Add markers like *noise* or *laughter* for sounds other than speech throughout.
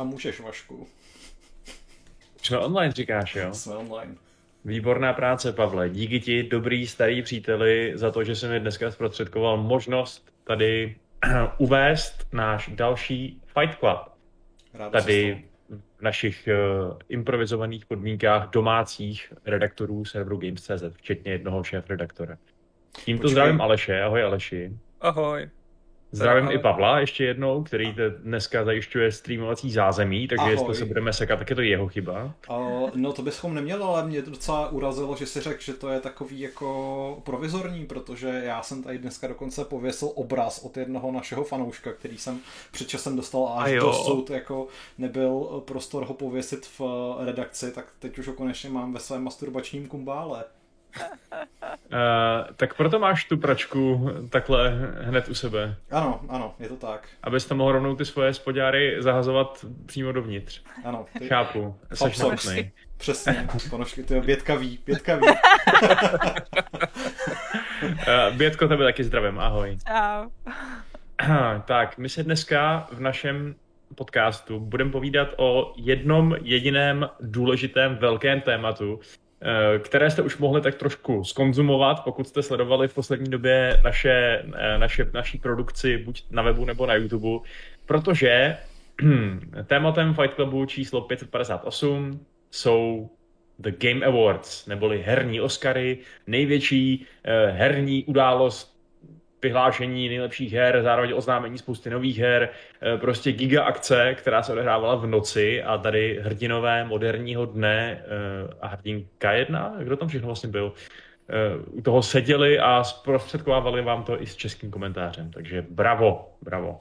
A můžeš, Vašku. Jsme online, říkáš, jo? Jsme online. Výborná práce, Pavle. Díky ti, dobrý starý příteli, za to, že jsi mi dneska zprostředkoval možnost tady *clears throat* uvést náš další Fight Club. Rád tady v našich uh, improvizovaných podmínkách domácích redaktorů serveru Games.cz, včetně jednoho šéf-redaktora. Tímto Počkej. zdravím Aleše. Ahoj Aleši. Ahoj. Zdravím Ahoj. i Pavla ještě jednou, který dneska zajišťuje streamovací zázemí, takže Ahoj. jestli se budeme sekat, tak je to jeho chyba. Uh, no to bychom neměli, ale mě to docela urazilo, že si řekl, že to je takový jako provizorní, protože já jsem tady dneska dokonce pověsil obraz od jednoho našeho fanouška, který jsem před časem dostal a až dosud jako nebyl prostor ho pověsit v redakci, tak teď už ho konečně mám ve svém masturbačním kumbále. Uh, *laughs* tak proto máš tu pračku takhle hned u sebe. Ano, ano, je to tak. Abys tam mohl rovnou ty svoje spodáry zahazovat přímo dovnitř. Ano. Ty... Chápu, jsi samotný. Přesně, ponožky, to je Bětka ví, Bětka ví. uh, *laughs* Bětko, tebe taky zdravím, ahoj. Čau. *clears throat* tak, my se dneska v našem podcastu budeme povídat o jednom jediném důležitém velkém tématu, které jste už mohli tak trošku skonzumovat, pokud jste sledovali v poslední době naše, eh, naše, naší produkci buď na webu nebo na YouTube, protože *clears throat* tématem Fight Clubu číslo 558 jsou The Game Awards, neboli herní Oscary, největší eh, herní událost vyhlášení nejlepších her, zároveň oznámení spousty nových her, eh, prostě giga akce, která se odehrávala v noci a tady hrdinové moderního dne eh, a hrdinka jedna, kdo tam všechno vlastně byl, eh, u toho seděli a zprostředkovávali vám to i s českým komentářem, takže bravo, bravo.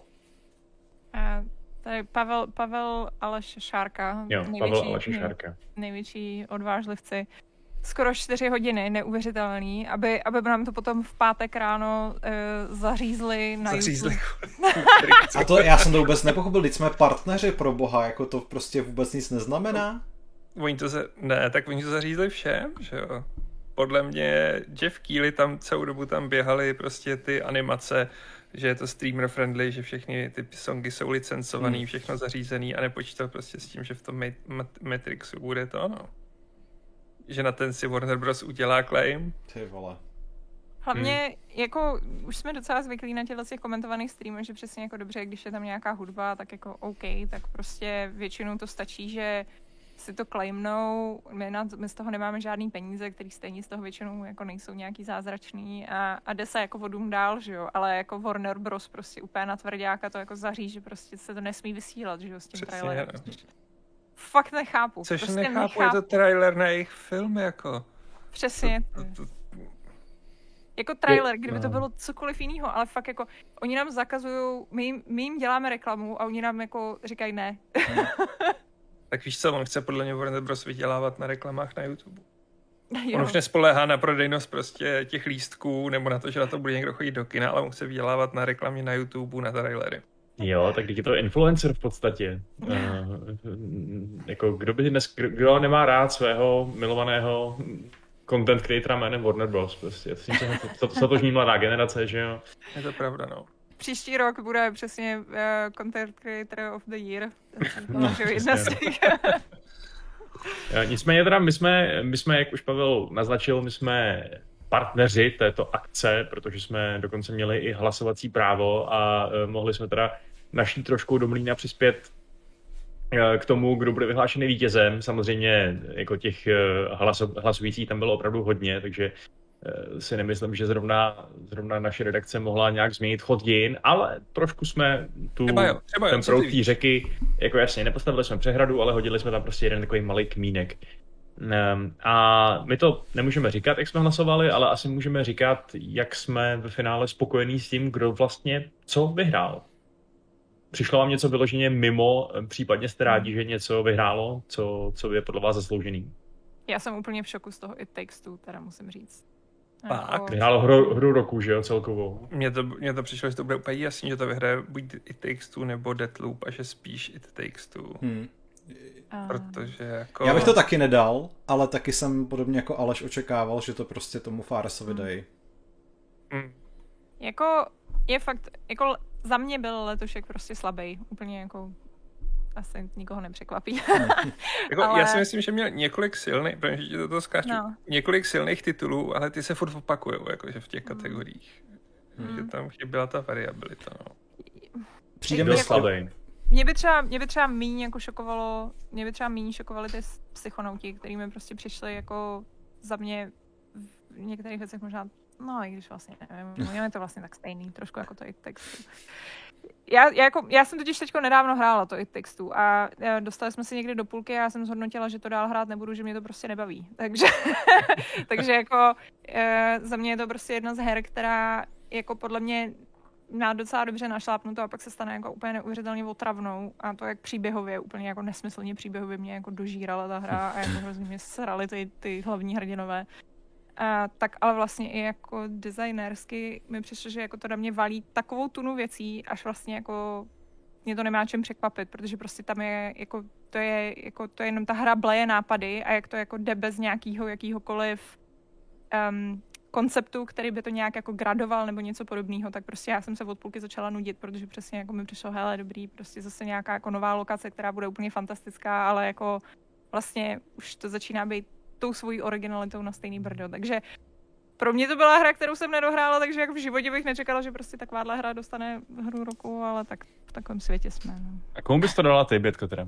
A tady Pavel, Pavel Aleš Šárka. Jo, největší, Pavel Aleš Šárka. Největší odvážlivci skoro čtyři hodiny, neuvěřitelný, aby, aby nám to potom v pátek ráno uh, zařízli na zařízli. A to já jsem to vůbec nepochopil, teď jsme partneři pro boha, jako to prostě vůbec nic neznamená? Oni to za... ne, tak oni to zařízli všem, že jo. Podle mě Jeff Keely tam celou dobu tam běhali prostě ty animace, že je to streamer friendly, že všechny ty songy jsou licencovaný, hmm. všechno zařízený a nepočítal prostě s tím, že v tom Matrixu bude to, no že na ten si Warner Bros. udělá claim. Ty vole. Hlavně, hmm. jako, už jsme docela zvyklí na těchto těch komentovaných streamech, že přesně jako dobře, když je tam nějaká hudba, tak jako OK, tak prostě většinou to stačí, že si to claimnou, my, na, my z toho nemáme žádný peníze, který stejně z toho většinou jako nejsou nějaký zázračný a, a jde se jako vodům dál, že jo, ale jako Warner Bros. prostě úplně na tvrdáka to jako zaří, že prostě se to nesmí vysílat, že jo, s tím trailerem. No fakt nechápu. Což prostě nechápu, nechápu, je to trailer na jejich film, jako. Přesně. To, to, to... Jako trailer, kdyby no. to bylo cokoliv jiného, ale fakt jako, oni nám zakazují, my, jim, my jim děláme reklamu a oni nám jako říkají ne. Hmm. *laughs* tak víš co, on chce podle mě Warner Bros. vydělávat na reklamách na YouTube. Jo. On už nespoléhá na prodejnost prostě těch lístků, nebo na to, že na to bude někdo chodit do kina, ale on chce vydělávat na reklamě na YouTube, na trailery. Jo, tak je to influencer v podstatě. Uh, *laughs* jako kdo by dnes, kdo nemá rád svého milovaného content creatora jménem Warner Bros. Prostě. To, to, to, to mladá generace, že jo? Je to pravda, no. Příští rok bude přesně uh, content creator of the year. No, jedna z těch. *laughs* Nicméně teda my jsme, my jsme, jak už Pavel naznačil, my jsme partneři této akce, protože jsme dokonce měli i hlasovací právo a uh, mohli jsme teda naší trošku do mlína přispět eh, k tomu, kdo bude vyhlášený vítězem. Samozřejmě jako těch eh, hlasujících tam bylo opravdu hodně, takže eh, si nemyslím, že zrovna, zrovna naše redakce mohla nějak změnit chod dějin, ale trošku jsme tu, třeba jo, třeba ten proud té řeky, jako jasně, nepostavili jsme přehradu, ale hodili jsme tam prostě jeden takový malý kmínek. Um, a my to nemůžeme říkat, jak jsme hlasovali, ale asi můžeme říkat, jak jsme ve finále spokojení s tím, kdo vlastně co vyhrál. Přišlo vám něco vyloženě mimo, případně jste rádi, že něco vyhrálo, co, co je podle vás zasloužený? Já jsem úplně v šoku z toho It Takes Two, teda musím říct. Pak. Jako... Vyhrálo hru, hru roku, že jo, celkovou. Mně to, mně to přišlo, že to bude úplně jasný, že to vyhraje buď It Takes Two nebo Deathloop a že spíš It Takes Two. Hmm. Protože jako... Já bych to taky nedal, ale taky jsem podobně jako Aleš očekával, že to prostě tomu Faresovi hmm. dají. Hmm. Jako je fakt, jako za mě byl letošek prostě slabý, úplně jako asi nikoho nepřekvapí. *laughs* jako, *laughs* ale... Já si myslím, že měl několik silných, protože to, to skáču, no. několik silných titulů, ale ty se furt opakují, jakože v těch hmm. kategoriích. Hmm. Že tam chyběla ta variabilita. No. Přijde mi jako, mě by třeba, mě by třeba míň jako šokovalo, mě by třeba míň šokovali ty psychonauti, který mi prostě přišli jako za mě v některých věcech možná, no i když vlastně nevím, *laughs* je to vlastně tak stejný, trošku jako to i textu. Já, já, jako, já jsem totiž teď nedávno hrála to i textu a dostali jsme si někdy do půlky a já jsem zhodnotila, že to dál hrát nebudu, že mě to prostě nebaví. *laughs* Takže, takže jako e, za mě je to prostě jedna z her, která jako podle mě má docela dobře našlápnuto a pak se stane jako úplně neuvěřitelně otravnou a to jak příběhově, úplně jako nesmyslně příběhově mě jako dožírala ta hra a jako hrozně mě srali ty, ty hlavní hrdinové. A, tak ale vlastně i jako designersky mi přišlo, že jako to na mě valí takovou tunu věcí, až vlastně jako mě to nemá čem překvapit, protože prostě tam je jako to je, jako, to je jenom ta hra bleje nápady a jak to jako jde bez nějakého jakýhokoliv um, konceptu, který by to nějak jako gradoval nebo něco podobného, tak prostě já jsem se od půlky začala nudit, protože přesně jako mi přišlo, hele, dobrý, prostě zase nějaká jako nová lokace, která bude úplně fantastická, ale jako vlastně už to začíná být tou svojí originalitou na stejný brdo, takže pro mě to byla hra, kterou jsem nedohrála, takže jako v životě bych nečekala, že prostě takováhle hra dostane hru roku, ale tak v takovém světě jsme. No. A komu bys to dala ty, Bětko, teda?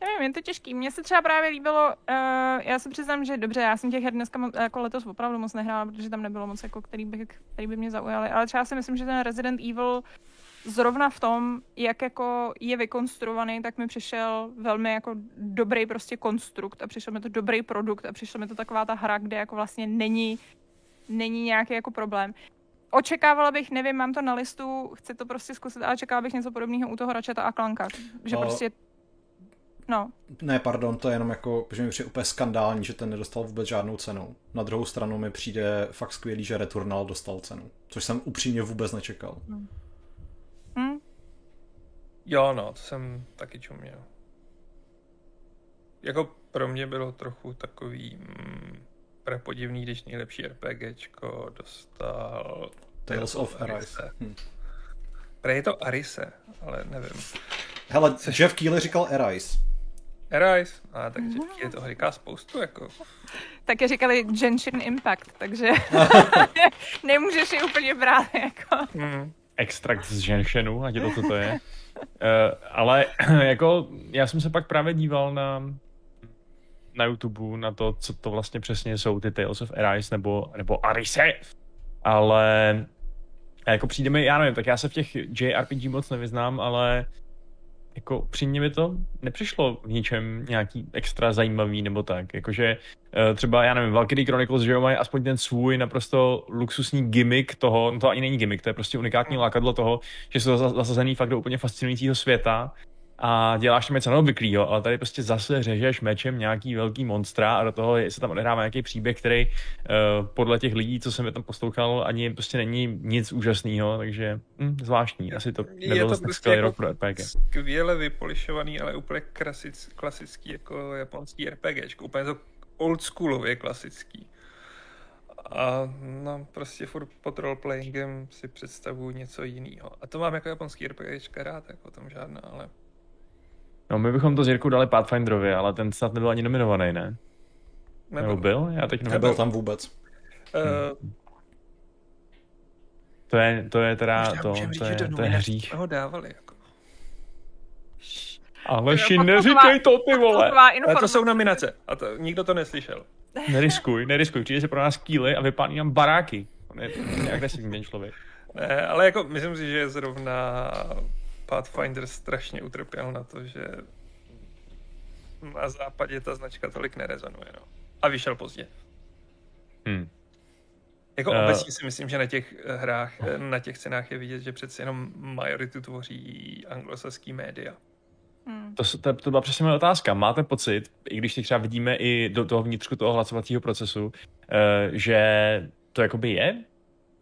Nevím, je to těžký. Mně se třeba právě líbilo, uh, já se přiznám, že dobře, já jsem těch her dneska jako letos opravdu moc nehrála, protože tam nebylo moc, jako, který, by, který by mě zaujaly, ale třeba si myslím, že ten Resident Evil zrovna v tom, jak jako je vykonstruovaný, tak mi přišel velmi jako dobrý prostě konstrukt a přišel mi to dobrý produkt a přišel mi to taková ta hra, kde jako vlastně není, není nějaký jako problém. Očekávala bych, nevím, mám to na listu, chci to prostě zkusit, ale čekávala bych něco podobného u toho Račeta a Klanka. Že o... prostě No. Ne, pardon, to je jenom jako, že mi přijde úplně skandální, že ten nedostal vůbec žádnou cenu. Na druhou stranu mi přijde fakt skvělý, že Returnal dostal cenu, což jsem upřímně vůbec nečekal. Hmm. Hmm? Jo, no, to jsem taky čuměl. Jako pro mě bylo trochu takový mm, prepodivný, když nejlepší RPGčko dostal Tales of Arise. Hm. Je to Arise, ale nevím. Hele, Jeff Keely říkal Arise. Arise. A takže mm. je to říká spoustu, jako. Taky říkali Genshin Impact, takže *laughs* nemůžeš ji úplně brát, jako. Mm. Extrakt z Genshinu, ať to, co to je. Uh, ale *clears throat* jako, já jsem se pak právě díval na na YouTube na to, co to vlastně přesně jsou ty Tales of Arise nebo, nebo Arise. Ale jako přijde mi, já nevím, tak já se v těch JRPG moc nevyznám, ale jako přímě mi to nepřišlo v ničem nějaký extra zajímavý nebo tak. Jakože uh, třeba, já nevím, Valkyrie Chronicles, že jo, mají aspoň ten svůj naprosto luxusní gimmick toho, no to ani není gimmick, to je prostě unikátní lákadlo toho, že jsou zasazený fakt do úplně fascinujícího světa a děláš tam něco neobvyklého, ale tady prostě zase řežeš mečem nějaký velký monstra a do toho se tam odehrává nějaký příběh, který uh, podle těch lidí, co jsem je tam poslouchal, ani prostě není nic úžasného, takže hm, zvláštní. Asi to nebyl zase prostě skvělý jako rok pro RPG. Skvěle vypolišovaný, ale úplně klasic, klasický jako japonský RPG, úplně to oldschoolově klasický. A no, prostě furt pod roleplayingem si představuju něco jiného. A to mám jako japonský RPG rád, jako tam žádná, ale No, my bychom to s Jirkou dali Pathfinderovi, ale ten snad nebyl ani nominovaný, ne? Nebyl. Nebo byl? Já teď nevím. Nebyl tam vůbec. Uh, to je, to je teda, to, to, říct, to, je, to je hřích. ho dávali, jako. Aleši, neříkej to, ty vole. Ale to jsou nominace a to, nikdo to neslyšel. Neriskuj, neriskuj, přijde se pro nás kýly a vypálí nám baráky. On je, je agresivní ten člověk. Ne, ale jako myslím si, že zrovna Pathfinder strašně utrpěl na to, že na západě ta značka tolik nerezonuje. No. A vyšel pozdě. Hmm. Jako uh, obecně si myslím, že na těch hrách, na těch cenách je vidět, že přeci jenom majoritu tvoří anglosaský média. Hmm. To, to, to byla přesně moje otázka. Máte pocit, i když teď třeba vidíme i do toho vnitřku toho hlasovacího procesu, uh, že to jakoby je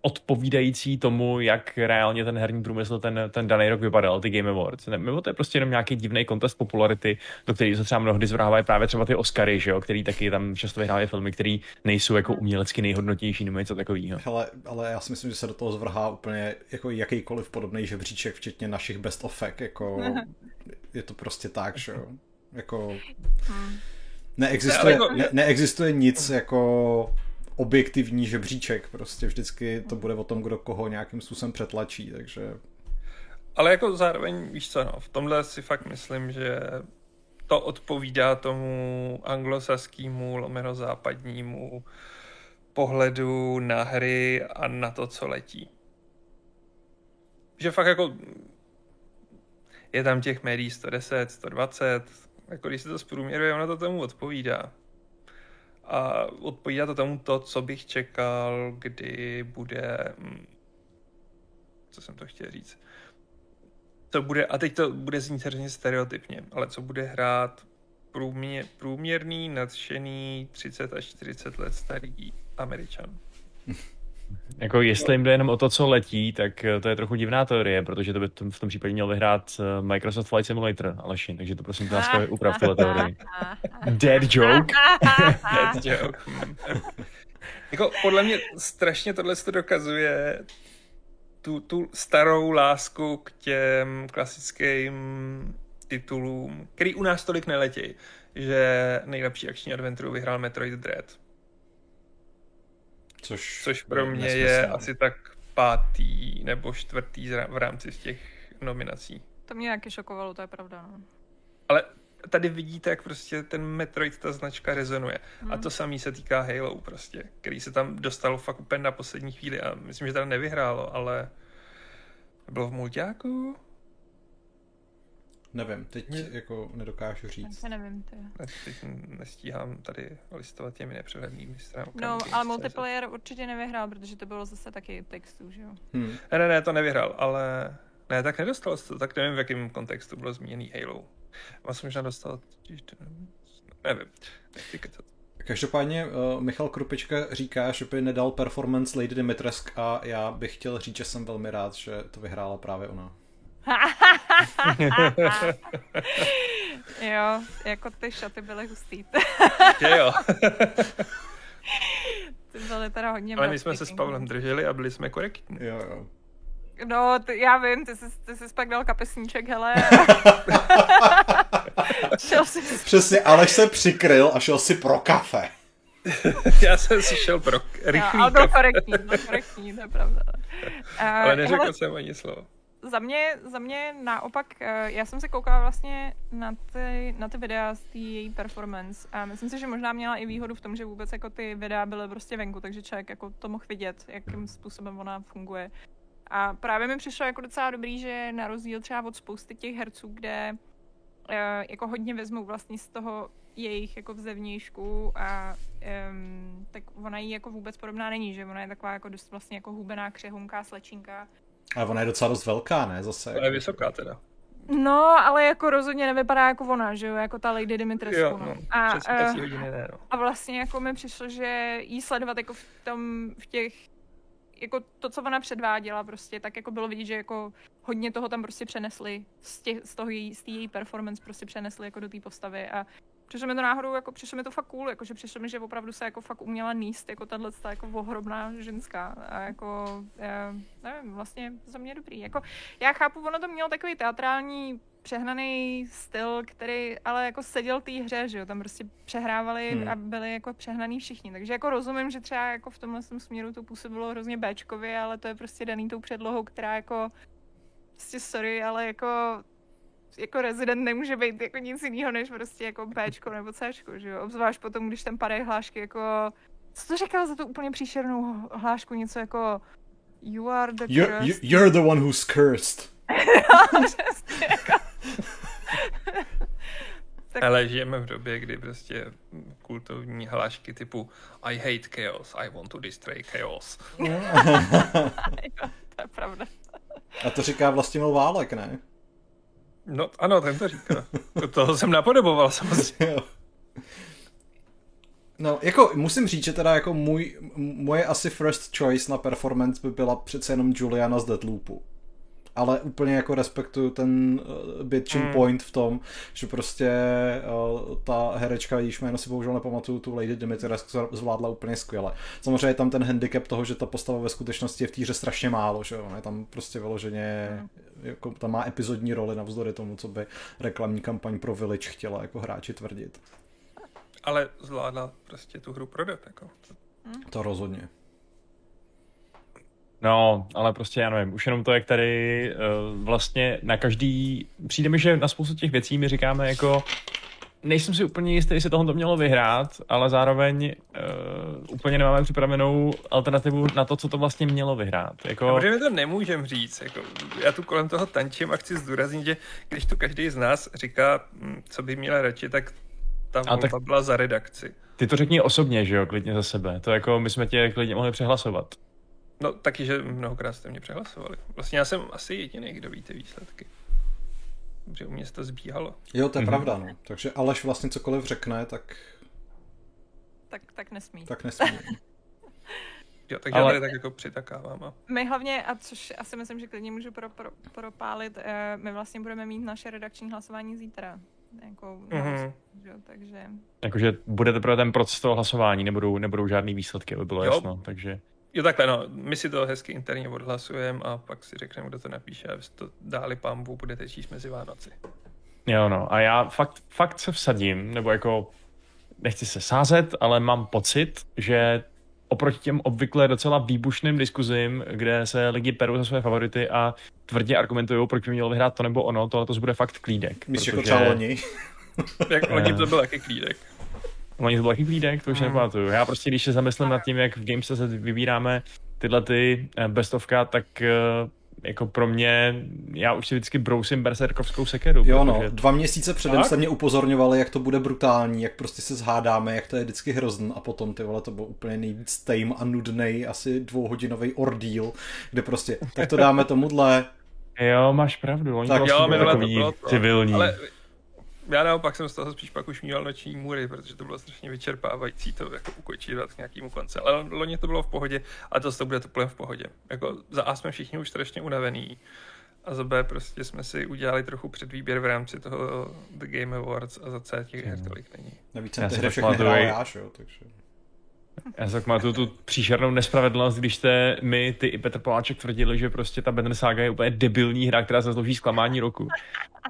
odpovídající tomu, jak reálně ten herní průmysl ten, ten daný rok vypadal, ty Game Awards. Nebo to je prostě jenom nějaký divný kontest popularity, do kterého se třeba mnohdy zvrhávají právě třeba ty Oscary, že jo, který taky tam často vyhrávají filmy, které nejsou jako umělecky nejhodnotější nebo něco takového. Hele, ale já si myslím, že se do toho zvrhá úplně jako jakýkoliv podobný žebříček, včetně našich best of fact, jako *laughs* je to prostě tak, že jo. Jako... Hmm. Neexistuje, ne, neexistuje nic jako objektivní žebříček, prostě vždycky to bude o tom, kdo koho nějakým způsobem přetlačí, takže... Ale jako zároveň, víš co, no, v tomhle si fakt myslím, že to odpovídá tomu anglosaskému, lomeno západnímu pohledu na hry a na to, co letí. Že fakt jako je tam těch médií 110, 120, jako když se to zprůměruje, ono to tomu odpovídá. A odpovídá to tomu to, co bych čekal, kdy bude... Hm, co jsem to chtěl říct? To bude, a teď to bude znít hrozně stereotypně, ale co bude hrát průměr, průměrný, nadšený 30 až 40 let starý Američan. *laughs* Jako jestli jim jde jenom o to, co letí, tak to je trochu divná teorie, protože to by v tom případě měl vyhrát eh, Microsoft Flight Simulator, Aleši, takže to prosím vás uprav tuhle teorii. *laughs* Dead joke. *laughs* Dead joke. jako podle mě strašně tohle to dokazuje tu, tu starou lásku k těm klasickým titulům, který u nás tolik neletí, že nejlepší akční adventuru vyhrál Metroid Dread. Což, Což pro mě nesmysl. je asi tak pátý nebo čtvrtý v rámci z těch nominací. To mě taky šokovalo, to je pravda. No. Ale tady vidíte, jak prostě ten Metroid, ta značka rezonuje. Hmm. A to samý se týká Halo prostě, který se tam dostal fakt úplně na poslední chvíli a myslím, že teda nevyhrálo, ale bylo v multiáku? Nevím, teď ne. jako nedokážu říct. Já nevím, ty. Teď nestíhám tady listovat těmi nepřehlednými stránkami. No, ale multiplayer určitě nevyhrál, protože to bylo zase taky textu, že jo? Hmm. Ne, ne, ne, to nevyhrál, ale... Ne, tak nedostal to, tak nevím, v jakém kontextu bylo zmíněný Halo. Vás možná dostal... Nevím, nechci Každopádně uh, Michal Krupička říká, že by nedal performance Lady Dimitresk a já bych chtěl říct, že jsem velmi rád, že to vyhrála právě ona. *laughs* *laughs* jo, jako ty šaty byly hustý. *laughs* jo. ty byly teda hodně Ale my jsme se s Pavlem drželi a byli jsme korektní. Jo, jo. No, ty, já vím, ty jsi, ty jsi pak dal kapesníček, hele. *laughs* šel si... Přesně, Aleš se přikryl a šel si pro kafe. já jsem si šel pro rychlý no, kafe. korektní, no, korektní, to je pravda. Uh, Ale neřekl hele, jsem ani slovo za mě, za mě naopak, eh, já jsem se koukala vlastně na ty, na ty videa z té její performance a myslím si, že možná měla i výhodu v tom, že vůbec jako ty videa byly prostě venku, takže člověk jako to mohl vidět, jakým způsobem ona funguje. A právě mi přišlo jako docela dobrý, že na rozdíl třeba od spousty těch herců, kde uh, jako hodně vezmou vlastně z toho jejich jako vzevnějšku a um, tak ona jí jako vůbec podobná není, že ona je taková jako dost vlastně jako hubená, křehunká slečinka ale ona je docela dost velká, ne? Zase. To je vysoká teda. No, ale jako rozhodně nevypadá jako ona, že jo, jako ta Lady Dimitrescu. Jo, no. A, a, hodiny ne, no. a vlastně jako mi přišlo, že jí sledovat jako v tom, v těch, jako to, co ona předváděla prostě, tak jako bylo vidět, že jako hodně toho tam prostě přenesli z, těch, z toho její, z té její performance prostě přenesli jako do té postavy a přišlo mi to náhodou, jako přišlo mi to fakt cool, jako, že přišlo mi, že opravdu se jako fakt uměla níst jako tahle jako ohromná ženská a jako, já, nevím, vlastně za mě dobrý. Jako, já chápu, ono to mělo takový teatrální přehnaný styl, který ale jako seděl té hře, že jo, tam prostě přehrávali hmm. a byli jako přehnaný všichni, takže jako rozumím, že třeba jako v tomhle směru to působilo hrozně Bčkově, ale to je prostě daný tou předlohou, která jako prostě sorry, ale jako jako rezident nemůže být jako nic jiného, než prostě jako Bčko nebo Cčko, že jo? Obzvlášť potom, když tam padají hlášky jako... Co to říkal za tu úplně příšernou hlášku? Něco jako... You are the you're, cursed. You're the one who's cursed. *laughs* jako... tak... *laughs* Ale žijeme v době, kdy prostě kultovní hlášky typu I hate chaos, I want to destroy chaos. *laughs* jo, to je pravda. A to říká Vlastimil Válek, ne? No ano, ten to říká. Toho jsem napodoboval samozřejmě. *laughs* No, jako musím říct, že teda jako můj, moje asi first choice na performance by byla přece jenom Juliana z Deadloopu. Ale úplně jako respektuju ten uh, bitching mm. point v tom, že prostě uh, ta herečka, jejíž jméno si bohužel nepamatuju, tu Lady Dimitrescu zvládla úplně skvěle. Samozřejmě je tam ten handicap toho, že ta postava ve skutečnosti je v týře strašně málo, že jo, je tam prostě vyloženě, mm. jako, tam má epizodní roli navzdory tomu, co by reklamní kampaň pro Village chtěla jako hráči tvrdit. Ale zvládla prostě tu hru prodat, jako. To rozhodně. No, ale prostě já nevím, už jenom to, jak tady uh, vlastně na každý, přijde mi, že na spoustu těch věcí my říkáme jako, nejsem si úplně jistý, jestli tohle to mělo vyhrát, ale zároveň uh, úplně nemáme připravenou alternativu na to, co to vlastně mělo vyhrát. Jako... protože my to nemůžeme říct. Jako, já tu kolem toho tančím a chci zdůraznit, že když tu každý z nás říká, hm, co by měla radši, tak ta volba tak... byla za redakci. Ty to řekni osobně, že jo, klidně za sebe. To jako my jsme tě klidně mohli přehlasovat. No taky, že mnohokrát jste mě přehlasovali. Vlastně já jsem asi jediný, kdo ví ty výsledky. Že u mě se to zbíhalo. Jo, to je mm-hmm. pravda, no. Takže Aleš vlastně cokoliv řekne, tak... Tak, tak nesmí. Tak nesmí. *laughs* jo, takže Ale... já tady tak jako přitakávám. A... My hlavně, a což asi myslím, že klidně můžu pro, pro, propálit, eh, my vlastně budeme mít naše redakční hlasování zítra. Jako, mm-hmm. jo, takže... Jakože bude teprve ten proces toho hlasování, nebudou, nebudou žádný výsledky, aby bylo jo. jasno, takže... Jo, takhle, no, my si to hezky interně odhlasujeme a pak si řekneme, kdo to napíše a to dáli pambu, budete číst mezi Vánoci. Jo, no, a já fakt, fakt se vsadím, nebo jako nechci se sázet, ale mám pocit, že oproti těm obvykle docela výbušným diskuzím, kde se lidi perou za své favority a tvrdě argumentují, proč by mělo vyhrát to nebo ono, tohle to bude fakt klídek. Myslíš jako protože... jako třeba loni? Jak loni to byl taky klídek. Oni to byl taky klídek, to už mm. nepamatuju. Já prostě, když se zamyslím nad tím, jak v Games se vybíráme tyhle ty eh, bestovka, tak eh, jako pro mě, já už si vždycky brousím berserkovskou sekeru. Jo no, dva měsíce předem tak? jste mě upozorňovali, jak to bude brutální, jak prostě se zhádáme, jak to je vždycky hrozný a potom ty vole, to byl úplně nejvíc tame a nudný, asi dvouhodinový ordíl, kde prostě, tak to dáme tomuhle. Jo, máš pravdu, oni tak, vlastně jo, takový to bylo to. civilní. Ale já naopak jsem z toho spíš pak už měl noční můry, protože to bylo strašně vyčerpávající to jako ukočívat k nějakému konci. Ale loni to bylo v pohodě a to to bude to v pohodě. Jako za A jsme všichni už strašně unavení a za B prostě jsme si udělali trochu předvýběr v rámci toho The Game Awards a za C těch her tolik není. Navíc jsem tehdy všechny hrál já, jo, takže... Já si pamatuju tu příšernou nespravedlnost, když jste my, ty i Petr Poláček tvrdili, že prostě ta Banner Saga je úplně debilní hra, která zaslouží zklamání roku.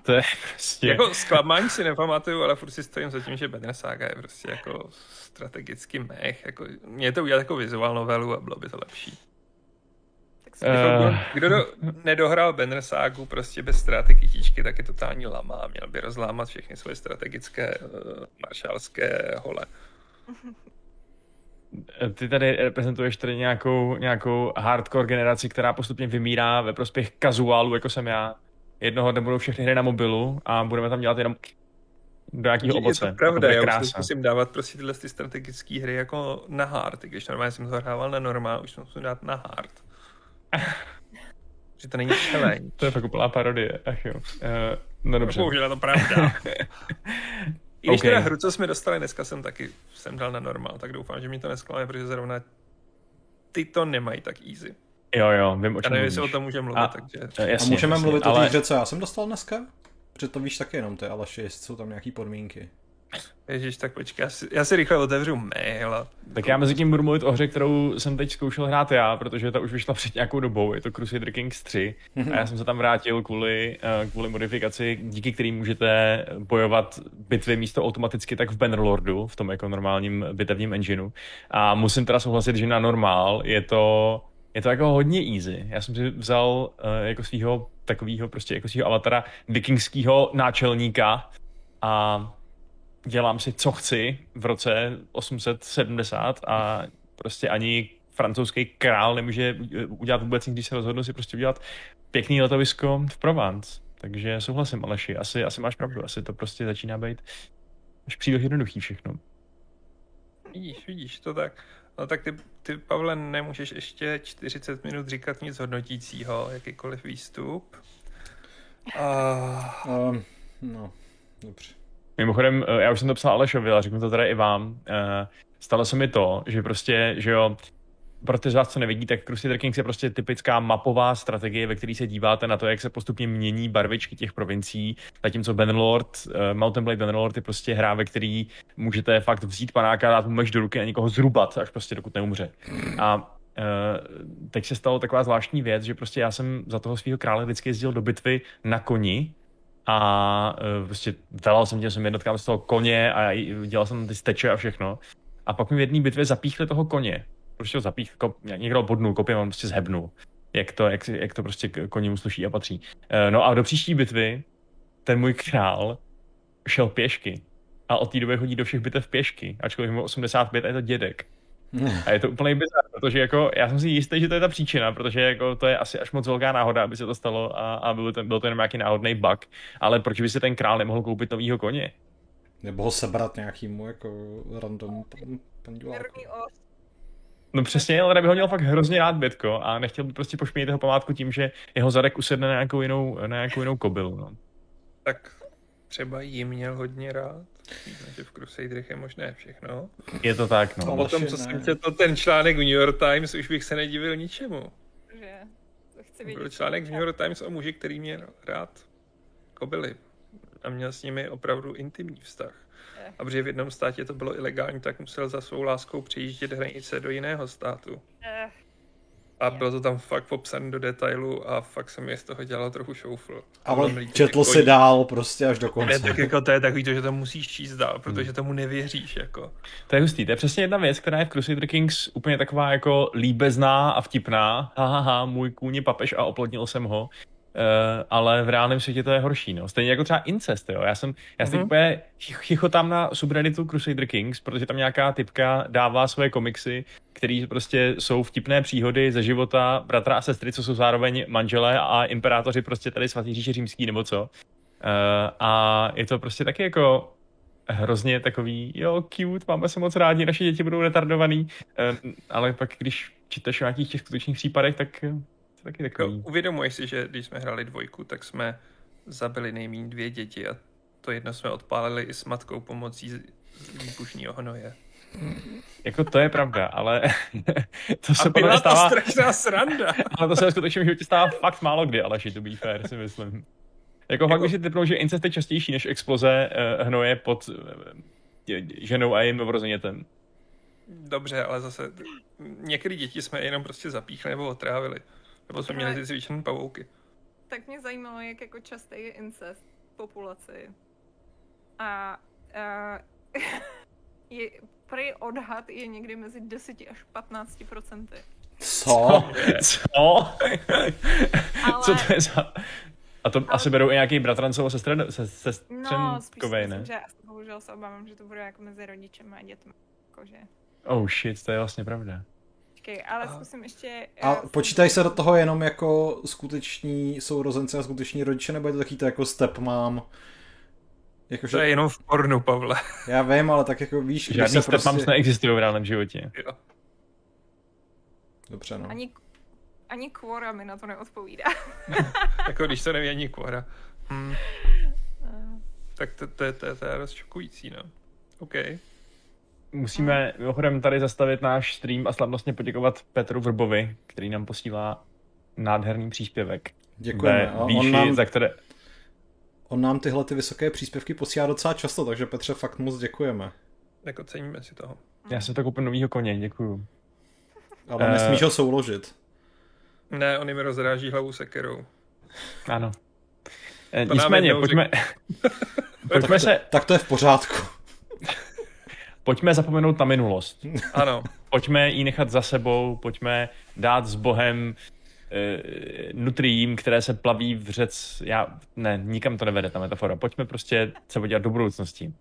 To je prostě... Jako zklamání si nepamatuju, ale furt si stojím za tím, že Banner Saga je prostě jako strategický mech. Jako, mě to udělat jako vizuál novelu a bylo by to lepší. Uh... Kdo do, nedohrál Banner Sagu prostě bez ztráty kytičky, tak je totální lama. Měl by rozlámat všechny svoje strategické uh, maršálské hole *laughs* ty tady reprezentuješ tady nějakou, nějakou hardcore generaci, která postupně vymírá ve prospěch kazuálu, jako jsem já. Jednoho dne budou všechny hry na mobilu a budeme tam dělat jenom do nějakého ovoce. Je to pravda, já už musím dávat prostě tyhle ty strategické hry jako na hard, když normálně jsem to hrával na normál, už to musím dát na hard. že to není challenge. to je fakt úplná parodie, ach jo. Uh, no dobře. Bohužel je to pravda. *laughs* I když okay. teda hru, co jsme dostali dneska, jsem taky jsem dal na normál, tak doufám, že mi to nesklame, protože zrovna ty to nemají tak easy. Jo, jo, vím, o čem Já nevím, jestli o tom můžeme mluvit, a, takže... Jasně, a můžeme jasně, mluvit ale... o té hře, co já jsem dostal dneska? Protože to víš taky jenom ty, ale jestli jsou tam nějaký podmínky. Ježíš, tak počkej, já si, já si rychle otevřu mail. A... Tak já mezi tím budu mluvit o hře, kterou jsem teď zkoušel hrát já, protože ta už vyšla před nějakou dobou, je to Crusader Kings 3 a já jsem se tam vrátil kvůli, eh, kvůli modifikaci, díky který můžete bojovat bitvy místo automaticky tak v Bannerlordu, v tom jako normálním bitevním engineu. A musím teda souhlasit, že na normál je to je to jako hodně easy. Já jsem si vzal uh, jako svého takového prostě jako svého avatara vikingského náčelníka a dělám si, co chci v roce 870 a prostě ani francouzský král nemůže udělat vůbec nic, když se rozhodl si prostě udělat pěkný letovisko v Provence. Takže souhlasím, Aleši, asi, asi máš pravdu, asi to prostě začíná být až příliš jednoduchý všechno. Vidíš, vidíš, to tak. No tak ty, ty, Pavle, nemůžeš ještě 40 minut říkat nic hodnotícího, jakýkoliv výstup. Uh... Um, no, dobře. Mimochodem, eh, já už jsem to psal Alešovi, ale řeknu to teda i vám. Eh, stalo se mi to, že prostě, že jo, pro ty z vás, co nevidí, tak Crusader Kings je prostě typická mapová strategie, ve které se díváte na to, jak se postupně mění barvičky těch provincií, zatímco Bannerlord, uh, Mountain Blade Bannerlord je prostě hra, ve který můžete fakt vzít panáka, dát mu do ruky a někoho zrubat, až prostě dokud neumře. A teď se stalo taková zvláštní věc, že prostě já jsem za toho svého krále vždycky jezdil do bitvy na koni a uh, prostě velal jsem těm jsem jednotkám z toho koně a dělal jsem ty steče a všechno. A pak mi v jedné bitvě zapíchli toho koně. Prostě ho zapích, kop, někdo bodnul kopě, on prostě zhebnul. Jak to, jak, jak to prostě koni mu sluší a patří. Uh, no a do příští bitvy ten můj král šel pěšky. A od té doby chodí do všech bitev pěšky, ačkoliv mu 85 a je to dědek. A je to úplně bizar, protože jako, já jsem si jistý, že to je ta příčina, protože jako to je asi až moc velká náhoda, aby se to stalo a, a byl, to, byl to jenom nějaký náhodný bug. Ale proč by si ten král nemohl koupit novýho koně? Nebo ho sebrat nějakýmu jako random pandiláku. No přesně, ale bych ho měl fakt hrozně rád bytko a nechtěl by prostě pošpinit jeho památku tím, že jeho zadek usedne na nějakou jinou, na nějakou jinou kobylu. No. Tak třeba jí měl hodně rád. Víme, že v Crusaderech je možné všechno. Je to tak, no. A o tom, co jsem četl ten článek v New York Times, už bych se nedivil ničemu. Že? To chci vidět. Byl článek v New York Times o muži, který měl rád kobily a měl s nimi opravdu intimní vztah. A protože v jednom státě to bylo ilegální, tak musel za svou láskou přijíždět hranice do jiného státu. Eh. A bylo to tam fakt popsané do detailu a fakt se mi z toho dělalo trochu šoufl. Ale četl si dál prostě až do konce. Ne, tak jako to je takový to, že to musíš číst dál, protože hmm. tomu nevěříš. Jako. To je hustý, to je přesně jedna věc, která je v Crusader Kings úplně taková jako líbezná a vtipná. Ha, ha, ha můj kůň je papež a oplodnil jsem ho. Uh, ale v reálném světě to je horší, no. Stejně jako třeba incest, jo. Já jsem, já jsem mm-hmm. úplně chichotám na subredditu Crusader Kings, protože tam nějaká typka dává svoje komiksy, které prostě jsou vtipné příhody ze života bratra a sestry, co jsou zároveň manželé a imperátoři prostě tady svatý říše římský nebo co. Uh, a je to prostě taky jako hrozně takový, jo, cute, máme se moc rádi, naše děti budou retardovaný, uh, ale pak když čteš o nějakých těch skutečných případech, tak taky takový. No, uvědomuješ si, že když jsme hráli dvojku, tak jsme zabili nejméně dvě děti a to jedno jsme odpálili i s matkou pomocí výbušního hnoje. Jako to je pravda, ale *laughs* to se podle stává... to strašná sranda. *laughs* ale to se skutečně v životě stává fakt málo kdy, ale to be fair, si myslím. Jako, jako... fakt bych si typnul, že incest je častější než exploze uh, hnoje pod uh, ženou a jejím novorozenětem. Dobře, ale zase některé děti jsme jenom prostě zapíchli nebo otrávili. Nebo jsme měli ty zvětšené pavouky. Tak mě zajímalo, jak jako častý je incest v populaci. A uh, *laughs* je, prý odhad je někdy mezi 10 až 15 procenty. Co? Co? Ale... Co to je za... A to Ale... asi berou i nějaký bratrancovo sestren, se, No, spíš si myslím, že bohužel se obávám, že to bude jako mezi rodičem a dětmi. Jakože. Oh shit, to je vlastně pravda. Počkej, ale a, zkusím ještě... A uh, počítají se do toho jenom jako skuteční sourozenci a skuteční rodiče, nebo je to taky to jako stepmom? Jako, to je jenom v pornu, Pavle. *laughs* Já vím, ale tak jako víš... Žádný stepmoms prostě... neexistují v reálném životě. Jo. Dobře, no. Ani, ani kvora mi na to neodpovídá. *laughs* jako když to neví ani kvora. Hmm. tak to, to, to, to je rozčukující, no. OK. Musíme mimochodem tady zastavit náš stream a slavnostně poděkovat Petru Vrbovi, který nám posílá nádherný příspěvek. Děkujeme. Ve výši, on nám, za které... On nám tyhle ty vysoké příspěvky posílá docela často, takže Petře fakt moc děkujeme. Jako ceníme si toho. Já jsem to koupil novýho koně, děkuju. Ale uh... nesmíš ho souložit. Ne, on mi rozráží hlavu sekerou. Ano. To Nicméně, pojďme... *laughs* pojďme tak, se... tak to je v pořádku pojďme zapomenout na minulost. *laughs* Ano. Pojďme ji nechat za sebou, pojďme dát s Bohem e, nutriím, které se plaví v řec. Já, ne, nikam to nevede ta metafora. Pojďme prostě se podívat do budoucnosti.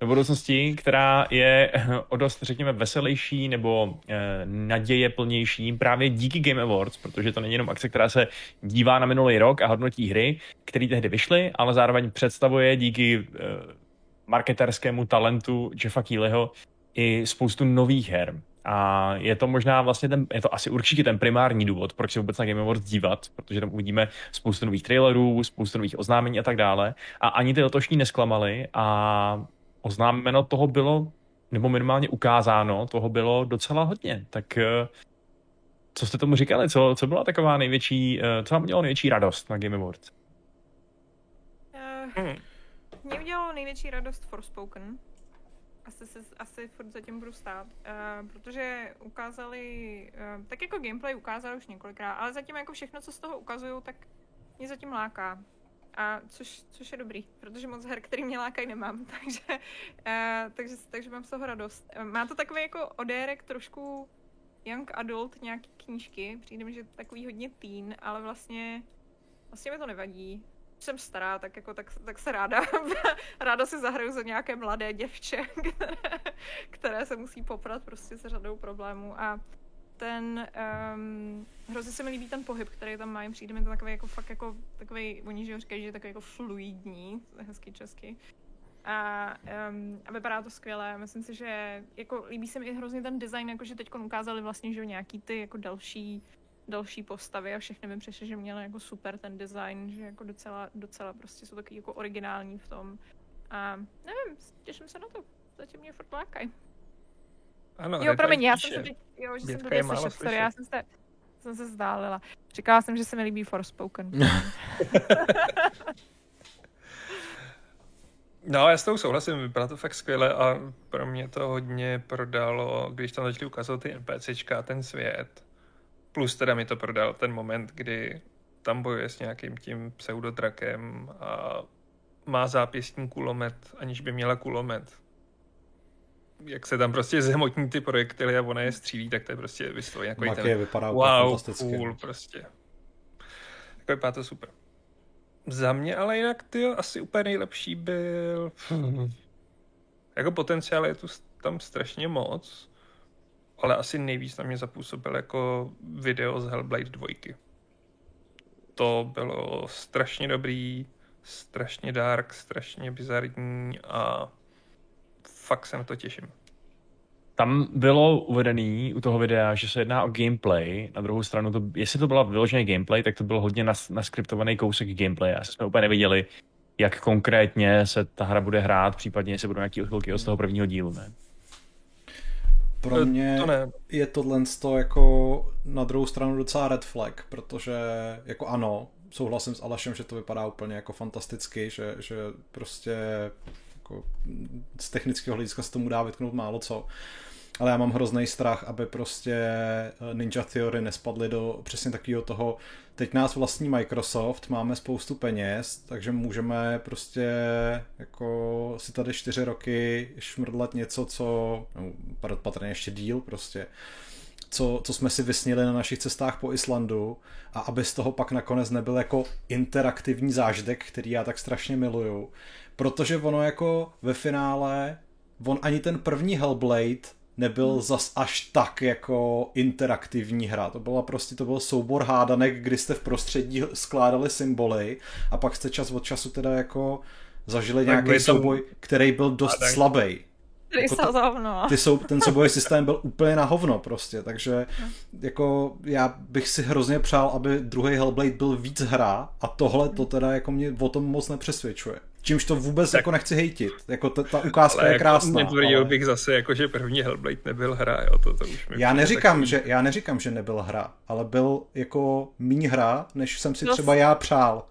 Do budoucnosti, která je *laughs* o dost, řekněme, veselější nebo e, naděje plnější právě díky Game Awards, protože to není jenom akce, která se dívá na minulý rok a hodnotí hry, které tehdy vyšly, ale zároveň představuje díky e, marketerskému talentu Jeffa Keelyho i spoustu nových her. A je to možná vlastně ten, je to asi určitě ten primární důvod, proč se vůbec na Game Awards dívat, protože tam uvidíme spoustu nových trailerů, spoustu nových oznámení a tak dále. A ani ty letošní nesklamaly a oznámeno toho bylo, nebo minimálně ukázáno, toho bylo docela hodně. Tak eh, co jste tomu říkali? Co, co byla taková největší, uh, co vám mělo největší radost na Game Awards? Uh, hmm. Mě udělalo největší radost Forspoken. Asi, se, asi furt zatím budu stát, uh, protože ukázali, uh, tak jako gameplay ukázali už několikrát, ale zatím jako všechno, co z toho ukazují, tak mě zatím láká. A což, což je dobrý, protože moc her, který mě lákají, nemám, *laughs* takže, uh, takže, takže mám z toho radost. Má to takový jako odérek trošku young adult nějaký knížky, přijde mi, že takový hodně teen, ale vlastně, vlastně mi to nevadí. Jsem stará, tak jako tak, tak se ráda, *laughs* ráda si zahraju za nějaké mladé děvče, které, *laughs* které se musí poprat prostě se řadou problémů a ten, um, hrozně se mi líbí ten pohyb, který tam mají, přijde mi to takový jako fakt jako, takový, oni že říkají, že je takový jako fluidní, hezky česky. A, um, a vypadá to skvěle. Myslím si, že jako líbí se mi i hrozně ten design, jako že teď ukázali vlastně, že nějaký ty jako další další postavy a všechny mi přišly, že měly jako super ten design, že jako docela, docela prostě jsou taky jako originální v tom. A nevím, těším se na to. Zatím mě furt lákají. Ano, jo, promiň, já jsem se teď, jo, že jsem to slyšet, sorry, já jsem se, jsem se zdálila. Říkala jsem, že se mi líbí Forspoken. *laughs* *laughs* No, já s tou souhlasím, vypadá to fakt skvěle a pro mě to hodně prodalo, když tam začali ukázat ty NPCčka a ten svět. Plus teda mi to prodal ten moment, kdy tam bojuje s nějakým tím pseudodrakem a má zápěstní kulomet, aniž by měla kulomet. Jak se tam prostě zhmotní ty projektily a ona je střílí, tak to je prostě vysloveně jako ten vypadá wow, cool prostě. Jako vypadá to super. Za mě ale jinak ty asi úplně nejlepší byl... *laughs* Jako potenciál je tu tam strašně moc, ale asi nejvíc na mě zapůsobil jako video z Hellblade 2. To bylo strašně dobrý, strašně dark, strašně bizarní a fakt se na to těším. Tam bylo uvedený u toho videa, že se jedná o gameplay. Na druhou stranu, to, jestli to byla vyloženě gameplay, tak to byl hodně nas, naskriptovaný kousek gameplay. Asi jsme úplně neviděli, jak konkrétně se ta hra bude hrát, případně jestli budou nějaký odchylky od toho prvního dílu. Ne? Pro eh, mě to ne. je tohle jako na druhou stranu docela red flag, protože jako ano, souhlasím s Alešem, že to vypadá úplně jako fantasticky, že, že prostě jako z technického hlediska se tomu dá vytknout málo co ale já mám hrozný strach, aby prostě eh, Ninja Theory nespadly do přesně takového toho, teď nás vlastní Microsoft, máme spoustu peněz, takže můžeme prostě jako si tady čtyři roky šmrdlat něco, co, no, patrně ještě díl prostě, co, co jsme si vysnili na našich cestách po Islandu a aby z toho pak nakonec nebyl jako interaktivní zážitek, který já tak strašně miluju. Protože ono jako ve finále, on ani ten první Hellblade nebyl hmm. zas až tak jako interaktivní hra. To byla prostě, to byl soubor hádanek, kdy jste v prostředí skládali symboly a pak jste čas od času teda jako zažili tak nějaký souboj, který byl dost hádanek. slabý. Jako ta, ty jsou, ten *laughs* soubojový systém byl úplně na hovno prostě, takže no. jako já bych si hrozně přál, aby druhý Hellblade byl víc hra a tohle to teda jako mě o tom moc nepřesvědčuje. Čímž to vůbec tak. jako nechci hejtit. Jako ta, ta ukázka ale je jako krásná. Netvrdil ale... bych zase, jako, že první Hellblade nebyl hra. Jo, to, to už já, neříkám, takový... že, já neříkám, že nebyl hra, ale byl jako míň hra, než jsem si třeba já přál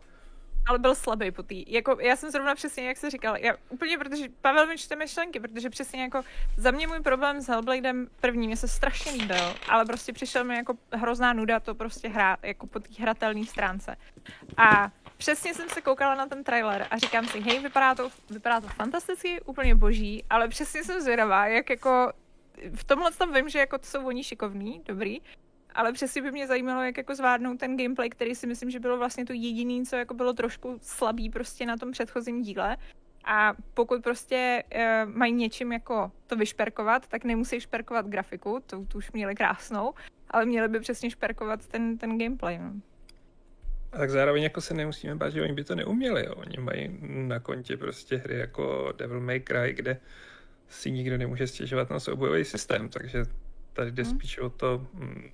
ale byl slabý po tý. Jako, já jsem zrovna přesně, jak se říkal, já úplně, protože Pavel mi čte myšlenky, protože přesně jako za mě můj problém s Hellbladem první, mě se strašně líbil, ale prostě přišel mi jako hrozná nuda to prostě hrát, jako po té hratelné stránce. A přesně jsem se koukala na ten trailer a říkám si, hej, vypadá to, vypadá to fantasticky, úplně boží, ale přesně jsem zvědavá, jak jako v tomhle tam vím, že jako to jsou oni šikovní, dobrý, ale přesně by mě zajímalo, jak jako zvládnout ten gameplay, který si myslím, že bylo vlastně to jediný, co jako bylo trošku slabý prostě na tom předchozím díle. A pokud prostě uh, mají něčím jako to vyšperkovat, tak nemusí šperkovat grafiku, to, to už měli krásnou, ale měli by přesně šperkovat ten, ten gameplay. No. A tak zároveň jako se nemusíme bát, že oni by to neuměli. Jo. Oni mají na kontě prostě hry jako Devil May Cry, kde si nikdo nemůže stěžovat na soubojový systém, takže tady jde hmm. spíš o to hm,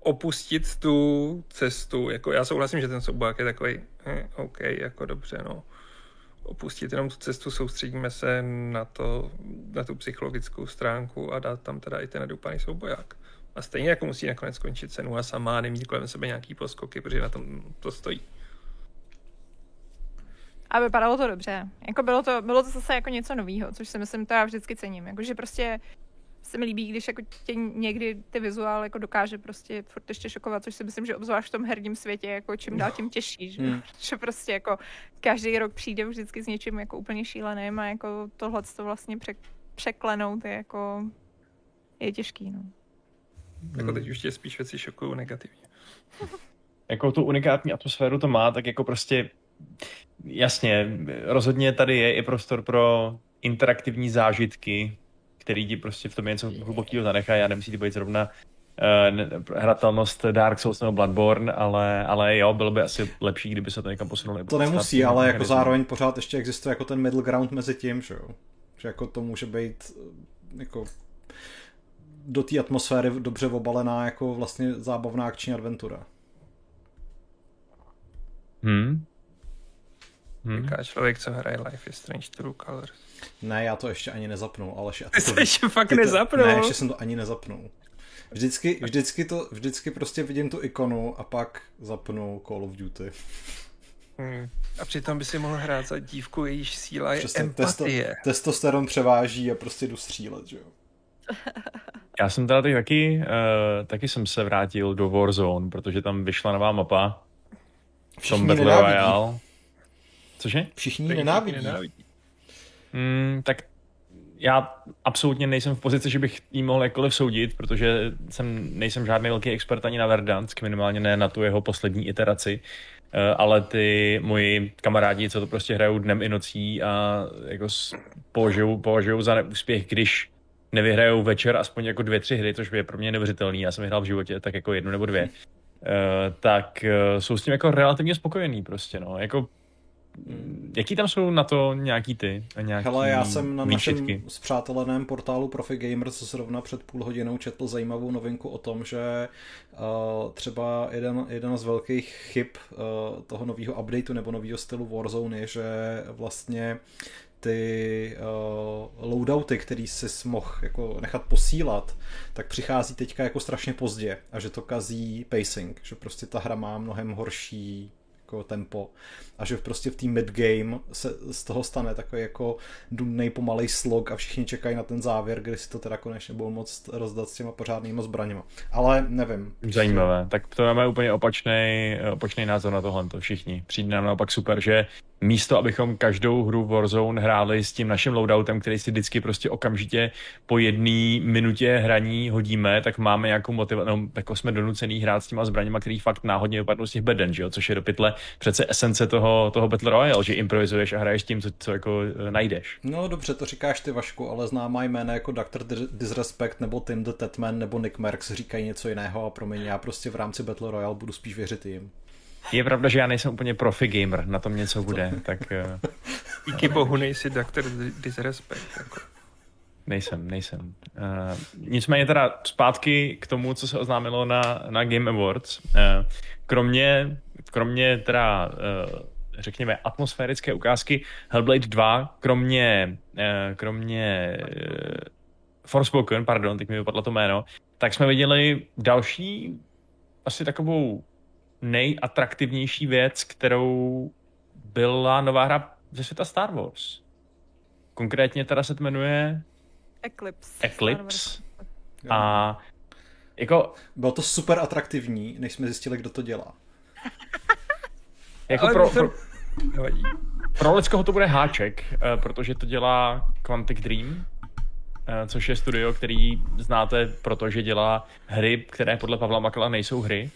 opustit tu cestu. Jako já souhlasím, že ten souboják je takový, hm, OK, jako dobře, no. Opustit jenom tu cestu, soustředíme se na to, na tu psychologickou stránku a dát tam teda i ten nedupaný souboják. A stejně jako musí nakonec skončit cenu a sama nemít kolem sebe nějaký poskoky, protože na tom to stojí. A vypadalo to dobře. Jako bylo to, bylo to zase jako něco nového, což si myslím, to já vždycky cením. Jakože prostě se mi líbí, když jako tě někdy ty vizuál jako dokáže prostě furt ještě šokovat, což si myslím, že obzvlášť v tom herním světě jako čím dál tím těžší, že, hmm. že prostě jako každý rok přijde vždycky s něčím jako úplně šíleným a jako tohle to vlastně pře- překlenout je jako je těžký, no. Jako teď už tě spíš věci šokují negativně. *laughs* jako tu unikátní atmosféru to má, tak jako prostě jasně, rozhodně tady je i prostor pro interaktivní zážitky, který ti prostě v tom něco hlubokého zanechají a nemusí to být zrovna uh, hratelnost Dark Souls nebo Bloodborne, ale, ale jo, bylo by asi lepší, kdyby se to někam posunuli. To nemusí, ale jako zároveň pořád ještě existuje jako ten middle ground mezi tím, že jo. Že jako to může být eh, jako do té atmosféry dobře obalená jako vlastně zábavná akční adventura. Hmm. Hmm. Říká člověk, co hraje Life is Strange True Colors. Ne, já to ještě ani nezapnul, ale Ty jsi ještě fakt ty to, nezapnul? Ne, ještě jsem to ani nezapnul. Vždycky, vždycky, to, vždycky prostě vidím tu ikonu a pak zapnu Call of Duty. Hmm. A přitom by si mohl hrát za dívku, jejíž síla je Přesně, empatie. Testo, testosteron převáží a prostě jdu střílet, že jo. *laughs* Já jsem teda taky, uh, taky jsem se vrátil do Warzone, protože tam vyšla nová mapa. V tom Battle Royale. Cože? Všichni ji nenávidí. nenávidí. Mm, tak já absolutně nejsem v pozici, že bych jí mohl jakkoliv soudit, protože jsem, nejsem žádný velký expert ani na Verdansk, minimálně ne na tu jeho poslední iteraci, eh, ale ty moji kamarádi, co to prostě hrajou dnem i nocí a jako považují, považují za neúspěch, když nevyhrajou večer aspoň jako dvě, tři hry, což je pro mě neuvěřitelný, já jsem vyhrál v životě tak jako jednu nebo dvě, *laughs* eh, tak eh, jsou s tím jako relativně spokojený prostě, no, jako Jaký tam jsou na to nějaký ty? Nějaký Hele, já jsem na našem zpřáteleném portálu Profi Gamers zrovna před půl hodinou četl zajímavou novinku o tom, že uh, třeba jeden, jeden z velkých chyb uh, toho nového updateu nebo nového stylu Warzone je, že vlastně ty uh, loadouty, který si mohl jako nechat posílat, tak přichází teďka jako strašně pozdě a že to kazí pacing, že prostě ta hra má mnohem horší jako tempo a že prostě v té midgame se z toho stane takový jako dumnej pomalej slog a všichni čekají na ten závěr, kdy si to teda konečně budou moc rozdat s těma pořádnýma zbraněma. Ale nevím. Zajímavé. Tak to máme úplně opačný, opačný názor na tohle. Všichni. Přijde nám naopak super, že místo, abychom každou hru Warzone hráli s tím naším loadoutem, který si vždycky prostě okamžitě po jedné minutě hraní hodíme, tak máme nějakou motivaci, no, jako jsme donucený hrát s těma zbraněma, který fakt náhodně vypadnou z těch beden, že jo? což je do pytle přece esence toho, toho Battle Royale, že improvizuješ a hraješ tím, co, co jako e, najdeš. No dobře, to říkáš ty Vašku, ale známá jména jako Dr. Disrespect nebo Tim the Tatman nebo Nick Merckx říkají něco jiného a promiň, já prostě v rámci Battle Royale budu spíš věřit jim. Je pravda, že já nejsem úplně profi gamer, na tom něco bude, tak... Uh... *laughs* Díky bohu nejsi Dr. Disrespect. Jako. Nejsem, nejsem. Uh, nicméně teda zpátky k tomu, co se oznámilo na, na Game Awards. Uh, kromě, kromě teda, uh, řekněme, atmosférické ukázky Hellblade 2, kromě, uh, kromě uh, Forspoken, pardon, teď mi vypadlo to jméno, tak jsme viděli další asi takovou nejatraktivnější věc, kterou byla nová hra ze světa Star Wars. Konkrétně teda se jmenuje Eclipse. Eclipse. A jako... Bylo to super atraktivní, než jsme zjistili, kdo to dělá. jako pro, pro, pro Leckoho to bude háček, eh, protože to dělá Quantic Dream, eh, což je studio, který znáte, protože dělá hry, které podle Pavla Makala nejsou hry.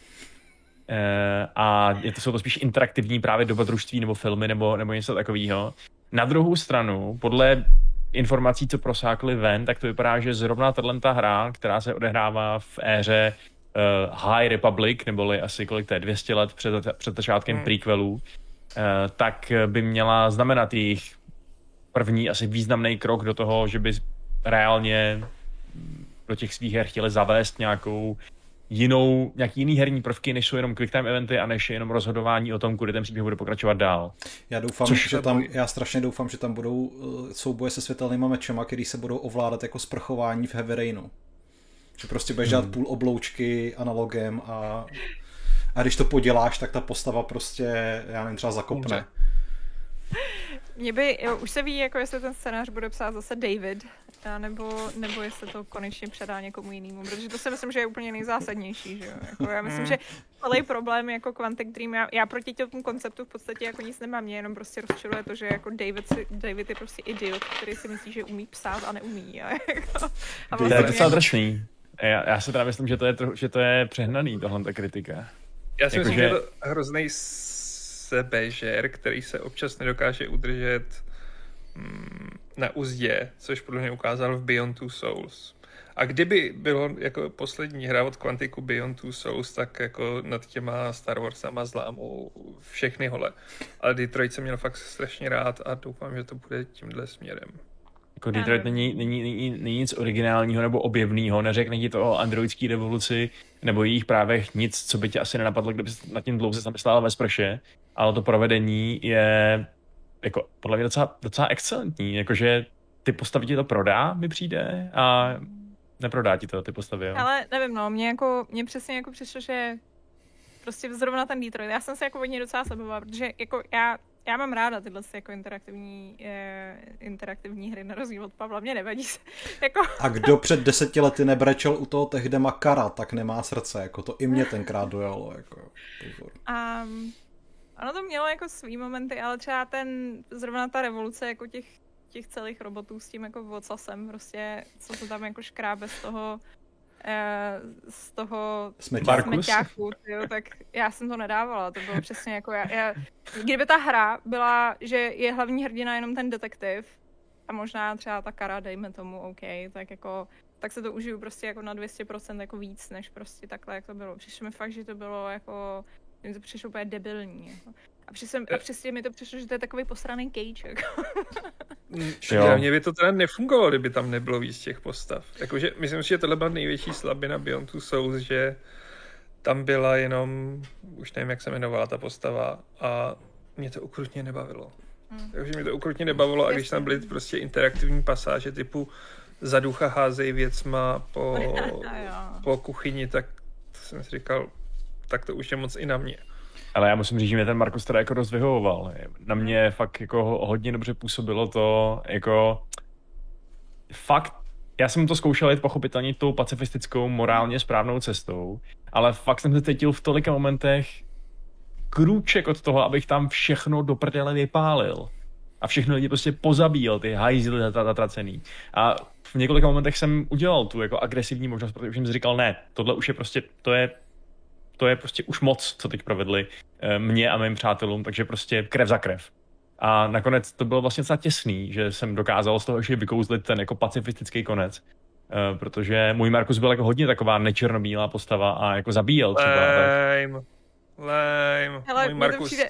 Eh, a je to, jsou to spíš interaktivní právě dobrodružství nebo filmy nebo, nebo něco takového. Na druhou stranu, podle informací, co prosákly ven, tak to vypadá, že zrovna tato hra, která se odehrává v éře uh, High Republic, neboli asi kolik to je, 200 let před, před začátkem hmm. prequelů, uh, tak by měla znamenat jejich první asi významný krok do toho, že by reálně do těch svých her chtěli zavést nějakou jinou, nějaký jiný herní prvky, než jsou jenom quick time eventy a než je jenom rozhodování o tom, kudy ten příběh bude pokračovat dál. Já doufám, Což že tam, já strašně doufám, že tam budou eh, souboje se světelnýma mečema, který se budou ovládat jako sprchování v Heavy Rainu. Že prostě budeš dělat hmm. půl obloučky analogem a, a když to poděláš, tak ta postava prostě, já nevím, třeba zakopne. Mě by, jo, už se ví, jako jestli ten scénář bude psát zase David, a nebo, nebo jestli to konečně předá někomu jinému, protože to si myslím, že je úplně nejzásadnější, že jo? Jako já myslím, mm. že celý problém jako Quantic Dream, já, já proti tomu konceptu v podstatě jako nic nemám, mě jenom prostě rozčiluje to, že jako David, si, David je prostě idiot, který si myslí, že umí psát a neumí. A *laughs* jako, a vlastně to je docela drsný. Já, já si teda myslím, že to je, trochu, že to je přehnaný, tohle ta kritika. Já si jako, myslím, že... že je to hrozný sebežer, který se občas nedokáže udržet na uzdě, což podle mě ukázal v Beyond Two Souls. A kdyby bylo jako poslední hra od Quanticu Beyond Two Souls, tak jako nad těma Star Warsama zlámu všechny hole. Ale Detroit jsem měl fakt strašně rád a doufám, že to bude tímhle směrem. Jako Detroit není, není, není, není nic originálního nebo objevného, neřekne ti to o androidské revoluci nebo jejich právech nic, co by tě asi nenapadlo, kdyby nad tím dlouze zamyslela ve sprše, ale to provedení je jako podle mě docela, docela excelentní, jakože ty postavy ti to prodá, mi přijde, a neprodá ti to ty postavy, jo. Ale nevím, no, mě jako, mě přesně jako přišlo, že prostě zrovna ten Detroit, já jsem se jako hodně docela slebovala, protože jako já já mám ráda tyhle jako interaktivní, eh, interaktivní hry, na rozdíl od Pavla, mě nevadí se. *laughs* jako... A kdo před deseti lety nebrečel u toho tehdy Makara, tak nemá srdce, jako to i mě tenkrát dojalo, jako pozor. Um, ono to mělo jako svý momenty, ale třeba ten, zrovna ta revoluce jako těch, těch celých robotů s tím jako vocasem, prostě, co to tam jako škrábe z toho, eh, z toho smeťáku, tyjo, tak já jsem to nedávala, to bylo přesně jako já, já, kdyby ta hra byla, že je hlavní hrdina jenom ten detektiv a možná třeba ta kara, dejme tomu, OK, tak jako tak se to užiju prostě jako na 200% jako víc, než prostě takhle, jak to bylo. Přišlo mi fakt, že to bylo jako mi to přišlo úplně debilní. Jako. A, přesně, a přesně mi to přišlo, že to je takový posraný cage. Jako. *laughs* Mm, jo. Mně by to teda nefungovalo, kdyby tam nebylo víc těch postav. Jakože, myslím si, že tohle byla největší slabina Beyond Two Souls, že tam byla jenom, už nevím, jak se jmenovala ta postava a mě to ukrutně nebavilo. Hmm. Takže mě to ukrutně nebavilo a když tam byly prostě interaktivní pasáže typu za ducha házej věcma po, *laughs* po kuchyni, tak jsem si říkal, tak to už je moc i na mě. Ale já musím říct, že mě ten Markus teda jako dost vyhovoval. Na mě fakt jako hodně dobře působilo to, jako fakt, já jsem to zkoušel jít pochopitelně tou pacifistickou, morálně správnou cestou, ale fakt jsem se cítil v tolika momentech krůček od toho, abych tam všechno do prdele vypálil. A všechno lidi prostě pozabíjel, ty hajzly zatracený. A v několika momentech jsem udělal tu jako agresivní možnost, protože jsem si říkal, ne, tohle už je prostě, to je to je prostě už moc, co teď provedli eh, mě a mým přátelům, takže prostě krev za krev. A nakonec to bylo vlastně docela těsný, že jsem dokázal z toho ještě vykouzlit ten jako pacifistický konec. Uh, protože můj Markus byl jako hodně taková nečernobílá postava a jako zabíjel třeba. Lame. Lame. Hele, můj Markus... Přijde,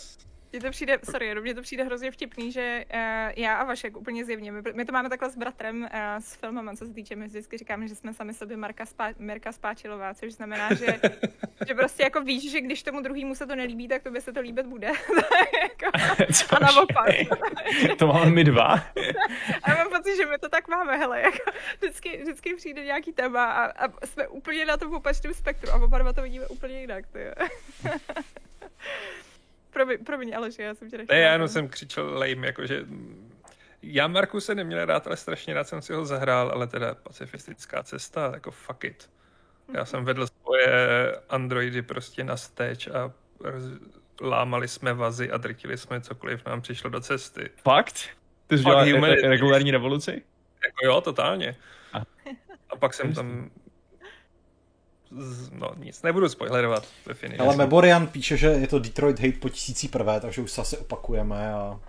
mně to přijde, sorry, mně to přijde hrozně vtipný, že uh, já a Vašek úplně zjevně, my, my to máme takhle s bratrem uh, s filmem, co se týče, my vždycky říkáme, že jsme sami sobě Marka Spá, Mirka Spáčilová, což znamená, že, *laughs* že prostě jako víš, že když tomu druhýmu se to nelíbí, tak to by se to líbit bude. *laughs* Jako- *laughs* a naopak. to máme my dva. a mám pocit, že my to tak máme, hele, jako vždycky, vždycky přijde nějaký téma a, a jsme úplně na tom opačném spektru a oba dva to vidíme úplně jinak, promiň, promiň Aleš, já jsem tě nechtěla. Ne, já jenom jsem křičel lame, jakože já Marku se neměl rád, ale strašně rád jsem si ho zahrál, ale teda pacifistická cesta, jako fuck it. Já jsem vedl svoje androidy prostě na stéč a lámali jsme vazy a drtili jsme cokoliv nám přišlo do cesty. Fakt? Ty jsi dělal regulární revoluci? Jako jo, totálně. A, a pak jsem tam no nic, nebudu spoilerovat. Ale Meborian píše, že je to Detroit Hate po tisící prvé, takže už se asi opakujeme a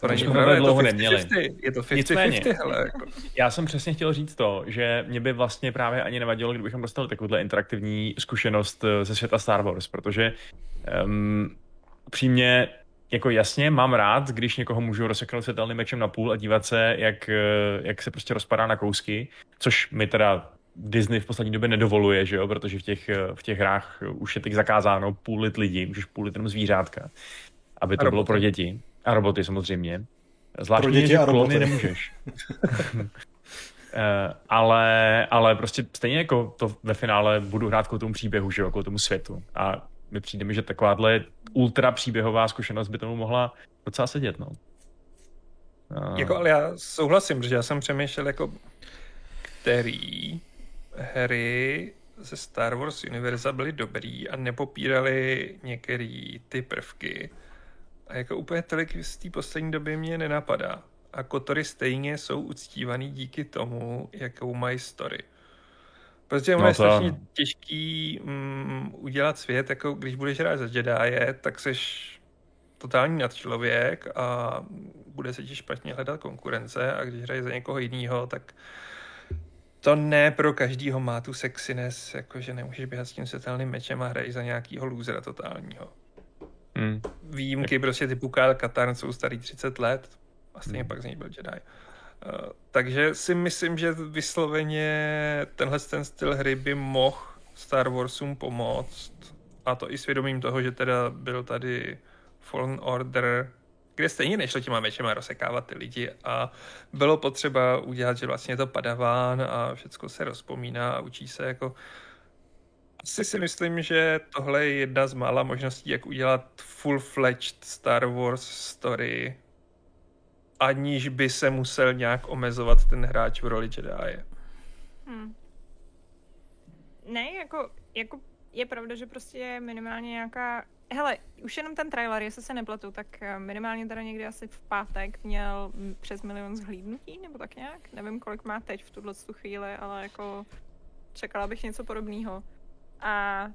to není pravda, je to 50-50, je to 50-50, hele. Jako. Já jsem přesně chtěl říct to, že mě by vlastně právě ani nevadilo, kdybychom dostali takovouhle interaktivní zkušenost eh, ze světa Star Wars, protože um, přímě jako jasně, mám rád, když někoho můžu rozseknout světelným mečem na půl a dívat se, jak, eh, jak se prostě rozpadá na kousky, což mi teda Disney v poslední době nedovoluje, že jo, protože v těch, v těch hrách už je teď zakázáno půlit lidí, můžeš půlit jenom zvířátka, aby to bylo pro děti. A roboty samozřejmě. Zvláště, pro děti a roboty. nemůžeš. *laughs* ale, ale prostě stejně jako to ve finále budu hrát k tomu příběhu, že jo, k tomu světu. A mi přijde mi, že takováhle ultra příběhová zkušenost by tomu mohla docela sedět, no. A... Jako, ale já souhlasím, že já jsem přemýšlel, jako který hry ze Star Wars univerza byly dobrý a nepopírali některé ty prvky. A jako úplně tolik z té poslední doby mě nenapadá. A Kotory stejně jsou uctívaný díky tomu, jakou mají story. Protože no je strašně těžký mm, udělat svět, jako když budeš hrát za Jedi, tak seš totální nadčlověk a bude se ti špatně hledat konkurence a když hraješ za někoho jiného, tak to ne pro každýho má tu sexiness, jakože nemůžeš běhat s tím světelným mečem a hraješ za nějakýho losera totálního. Hmm. Výjimky prostě typu Kyle Katarn jsou starý 30 let a stejně hmm. pak z něj byl Jedi. Uh, takže si myslím, že vysloveně tenhle ten styl hry by mohl Star Warsům pomoct a to i svědomím toho, že teda byl tady Fallen Order, kde stejně nešlo těma mečema rozsekávat ty lidi a bylo potřeba udělat, že vlastně je to padaván a všechno se rozpomíná a učí se jako asi si myslím, že tohle je jedna z mála možností, jak udělat full-fledged Star Wars story, aniž by se musel nějak omezovat ten hráč v roli Jedi. Hmm. Ne, jako, jako je pravda, že prostě je minimálně nějaká Hele, už jenom ten trailer, jestli se nepletu, tak eh, minimálně teda někdy asi v pátek měl přes milion zhlídnutí, nebo tak nějak. Nevím, kolik má teď v tuhle chvíli, ale jako čekala bych něco podobného. A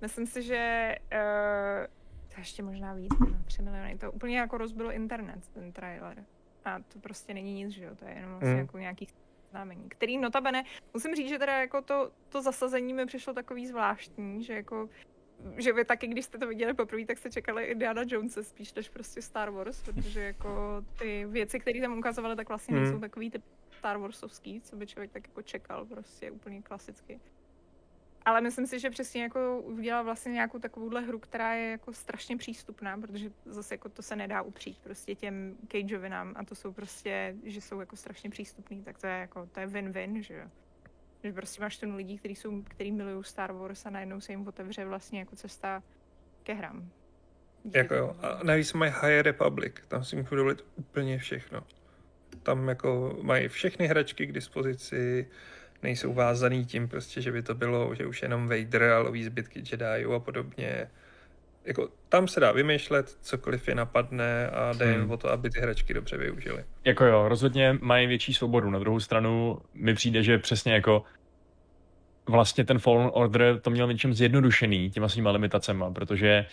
myslím si, že uh, to ještě možná víc, na 3 miliony. To úplně jako rozbilo internet, ten trailer. A to prostě není nic, že jo, to je jenom vlastně mm. jako nějaký známení, který notabene, musím říct, že teda jako to, to zasazení mi přišlo takový zvláštní, že jako že vy taky, když jste to viděli poprvé, tak jste čekali Indiana Jonesa spíš než prostě Star Wars, protože jako ty věci, které tam ukazovali, tak vlastně hmm. nejsou takový typ Star Warsovský, co by člověk tak jako čekal, prostě úplně klasicky. Ale myslím si, že přesně jako udělal vlastně nějakou takovouhle hru, která je jako strašně přístupná, protože zase jako to se nedá upřít prostě těm Cageovinám a to jsou prostě, že jsou jako strašně přístupný, tak to je jako, to je win-win, že jo. Že prostě máš ten lidí, kteří jsou, který milují Star Wars a najednou se jim otevře vlastně jako cesta ke hrám. Díky jako jo. A navíc mají High Republic, tam si můžu dovolit úplně všechno. Tam jako mají všechny hračky k dispozici, nejsou vázaný tím prostě, že by to bylo, že už jenom Vader a loví zbytky Jedi a podobně. Jako, tam se dá vymýšlet, cokoliv je napadne a jde hmm. o to, aby ty hračky dobře využili. Jako jo, rozhodně mají větší svobodu. Na druhou stranu mi přijde, že přesně jako vlastně ten Fallen Order to měl něčem zjednodušený těma svýma limitacema, protože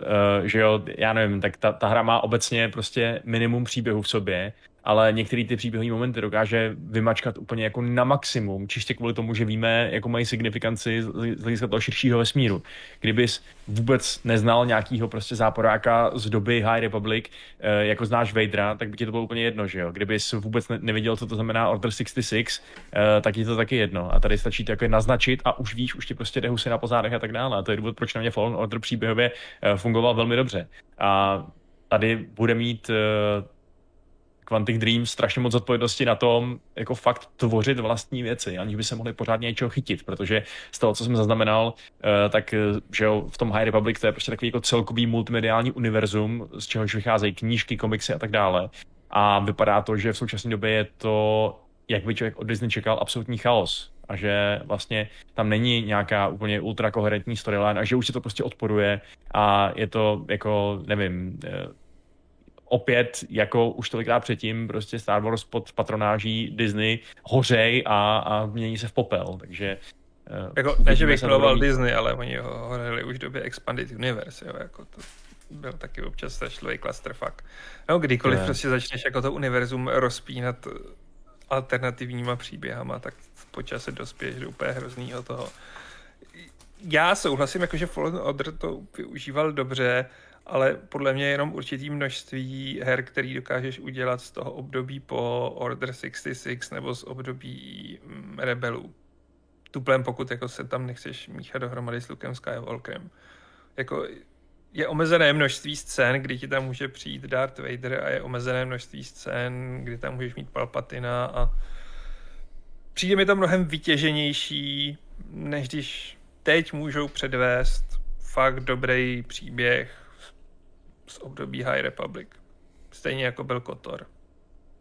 uh, že jo, já nevím, tak ta, ta hra má obecně prostě minimum příběhu v sobě ale některé ty příběhové momenty dokáže vymačkat úplně jako na maximum, čistě kvůli tomu, že víme, jako mají signifikanci z hlediska toho širšího vesmíru. Kdybys vůbec neznal nějakýho prostě záporáka z doby High Republic, eh, jako znáš Vadera, tak by ti to bylo úplně jedno, že jo? Kdybys vůbec nevěděl, co to znamená Order 66, eh, tak je to taky jedno. A tady stačí to jako naznačit a už víš, už ti prostě jde husy na pozádech a tak dále. A to je důvod, proč na mě Fallen Order příběhově eh, fungoval velmi dobře. A tady bude mít Quantic Dream strašně moc odpovědnosti na tom, jako fakt tvořit vlastní věci, aniž by se mohli pořádně něčeho chytit, protože z toho, co jsem zaznamenal, eh, tak eh, že jo, v tom High Republic to je prostě takový jako celkový multimediální univerzum, z čehož vycházejí knížky, komiksy a tak dále. A vypadá to, že v současné době je to, jak by člověk od Disney čekal, absolutní chaos a že vlastně tam není nějaká úplně ultrakoherentní storyline a že už se to prostě odporuje a je to jako, nevím, eh, opět, jako už tolikrát předtím, prostě Star Wars pod patronáží Disney hořej a, a mění se v popel, takže uh, jako, ne, že bych miloval Disney, ale oni ho hořeli už v době Expanded Universe, jo, jako to byl taky občas strašlivý clusterfuck. No, kdykoliv ne. prostě začneš jako to univerzum rozpínat alternativníma příběhama, tak po čase dospěješ do úplně hroznýho toho. Já souhlasím, jakože Fallen Order to využíval dobře, ale podle mě jenom určitý množství her, který dokážeš udělat z toho období po Order 66 nebo z období mm, Rebelů. Tuplem, pokud jako se tam nechceš míchat dohromady s Lukem Skywalkerem. Jako je omezené množství scén, kdy ti tam může přijít Darth Vader a je omezené množství scén, kdy tam můžeš mít Palpatina a přijde mi to mnohem vytěženější, než když teď můžou předvést fakt dobrý příběh z období High Republic. Stejně jako byl Kotor.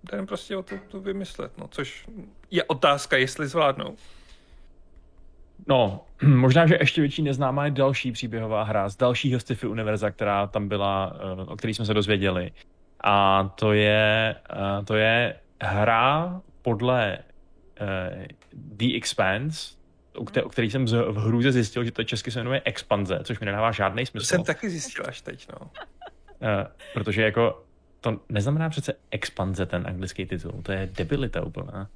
Jdem prostě o to, to vymyslet, no, což je otázka, jestli zvládnou. No, *clears throat* možná, že ještě větší neznámá je další příběhová hra z dalšího sci-fi univerza, která tam byla, eh, o který jsme se dozvěděli. A to je, eh, to je hra podle uh, The Expanse, o, kter- o který jsem v hrůze zjistil, že to česky se jmenuje Expanze, což mi nedává žádný smysl. To jsem taky zjistil až teď, no. Uh, protože jako to neznamená přece expanze ten anglický titul, to je debilita úplná.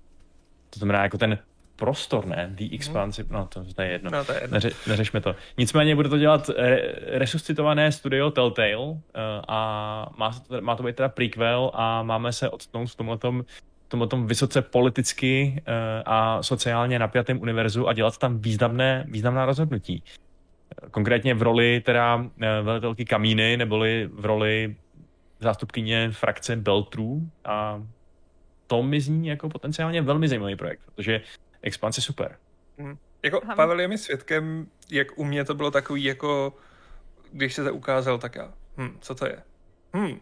To znamená jako ten prostor, ne? The Expanse, mm. no to, to je jedno. No, to je jedno. Neře, neřešme to. Nicméně bude to dělat re, resuscitované studio Telltale uh, a má, to, má to být teda prequel a máme se odstnout v tomhletom tomhletom vysoce politicky uh, a sociálně napjatém univerzu a dělat tam významné, významná rozhodnutí. Konkrétně v roli teda uh, velitelky Kamíny, neboli v roli zástupkyně frakce Beltrů a to mi zní jako potenciálně velmi zajímavý projekt, protože Expanse je super. Hmm. Jako Aha. Pavel je mi svědkem, jak u mě to bylo takový jako, když se to ukázal, tak já, hm, co to je? Hm,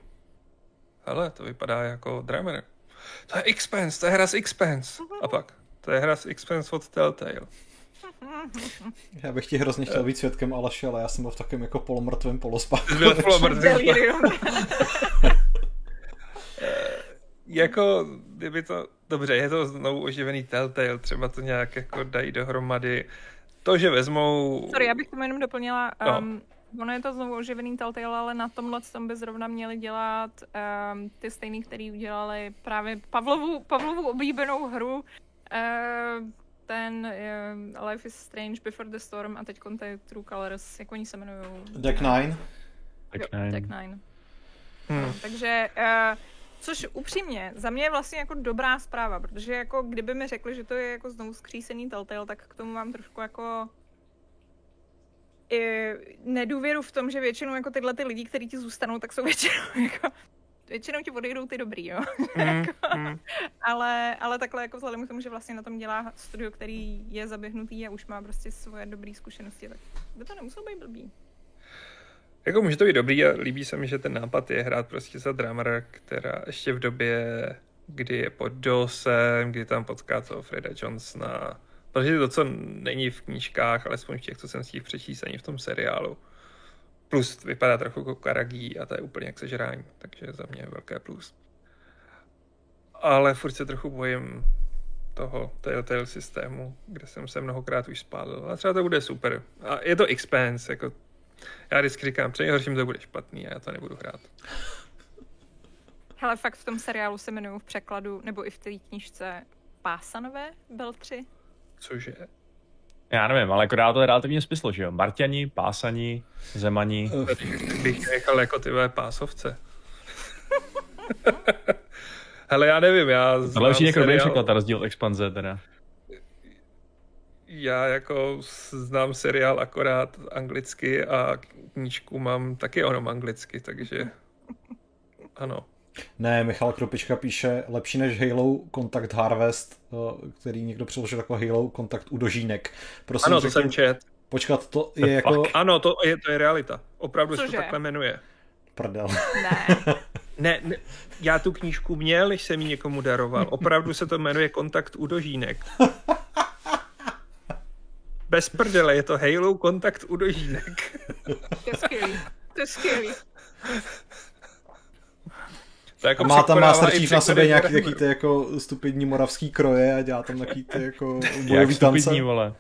hele, to vypadá jako Drummer. To je Expense, to je hra z Expense. A pak, to je hra z Expense od Telltale. Já bych ti hrozně chtěl být svědkem Aleše, ale já jsem byl v takovém jako polomrtvém polospánku. Byl polomrtvém jako, kdyby to, dobře, je to znovu oživený Telltale, třeba to nějak jako dají dohromady. To, že vezmou... Sorry, já bych tomu jenom doplnila, um, no. ono je to znovu oživený Telltale, ale na tomhle tom by zrovna měli dělat um, ty stejný, který udělali právě Pavlovu, Pavlovu oblíbenou hru, uh, ten uh, Life is Strange Before the Storm a teď je True Colors, jak oni se jmenují? Deck 9. Deck 9. Deck 9. Hmm. No, takže uh, Což upřímně, za mě je vlastně jako dobrá zpráva, protože jako kdyby mi řekli, že to je jako znovu skřísený Telltale, tak k tomu mám trošku jako i nedůvěru v tom, že většinou jako tyhle ty lidi, kteří ti zůstanou, tak jsou *laughs* většinou jako většinou ti odejdou ty dobrý, jo. *laughs* Mm, jako, mm. ale, ale takhle jako vzhledem k tomu, že vlastně na tom dělá studio, který je zaběhnutý a už má prostě svoje dobré zkušenosti, tak by to nemuselo být blbý. Jako může to být dobrý a líbí se mi, že ten nápad je hrát prostě za dramera, která ještě v době, kdy je pod DOSem, kdy tam potká toho Freda Johnsona, protože to, co není v knížkách, alespoň v těch, co jsem si jich přečíst, ani v tom seriálu. Plus vypadá trochu jako Karagí a to je úplně jak sežrání, takže za mě velké plus. Ale furt se trochu bojím toho Telltale systému, kde jsem se mnohokrát už spálil. A třeba to bude super. A je to Expense, jako já vždycky říkám, přeji to bude špatný a já to nebudu hrát. Hele, fakt v tom seriálu se jmenují v překladu, nebo i v té knižce Pásanové Beltři. Cože? Já nevím, ale jako dá to relativně smysl, že jo? Marťani, Pásani, Zemani. Bych nechal jako ty pásovce. *laughs* Hele, já nevím, já Tohle už jako dobrý překlad, ta rozdíl expanze teda já jako znám seriál akorát anglicky a knížku mám taky jenom anglicky, takže ano. Ne, Michal Kropička píše lepší než Halo Contact Harvest, eh, který někdo přeložil jako Halo Contact Udožínek. Prosím, ano, to řekl, jsem čet. Počkat, to je jako... Ano, to je, to je realita. Opravdu se to takhle jmenuje. Prdel. Ne. *laughs* ne, ne, já tu knížku měl, když jsem ji někomu daroval. Opravdu se to jmenuje Kontakt Udožínek. Bez prdele, je to Halo kontakt u dožínek. To je skvělý. To je skvělý. To jako má tam Master Chief na sobě nějaký taky ty jako stupidní moravský kroje a dělá tam taky ty jako *laughs* bojový tance. stupidní, vole.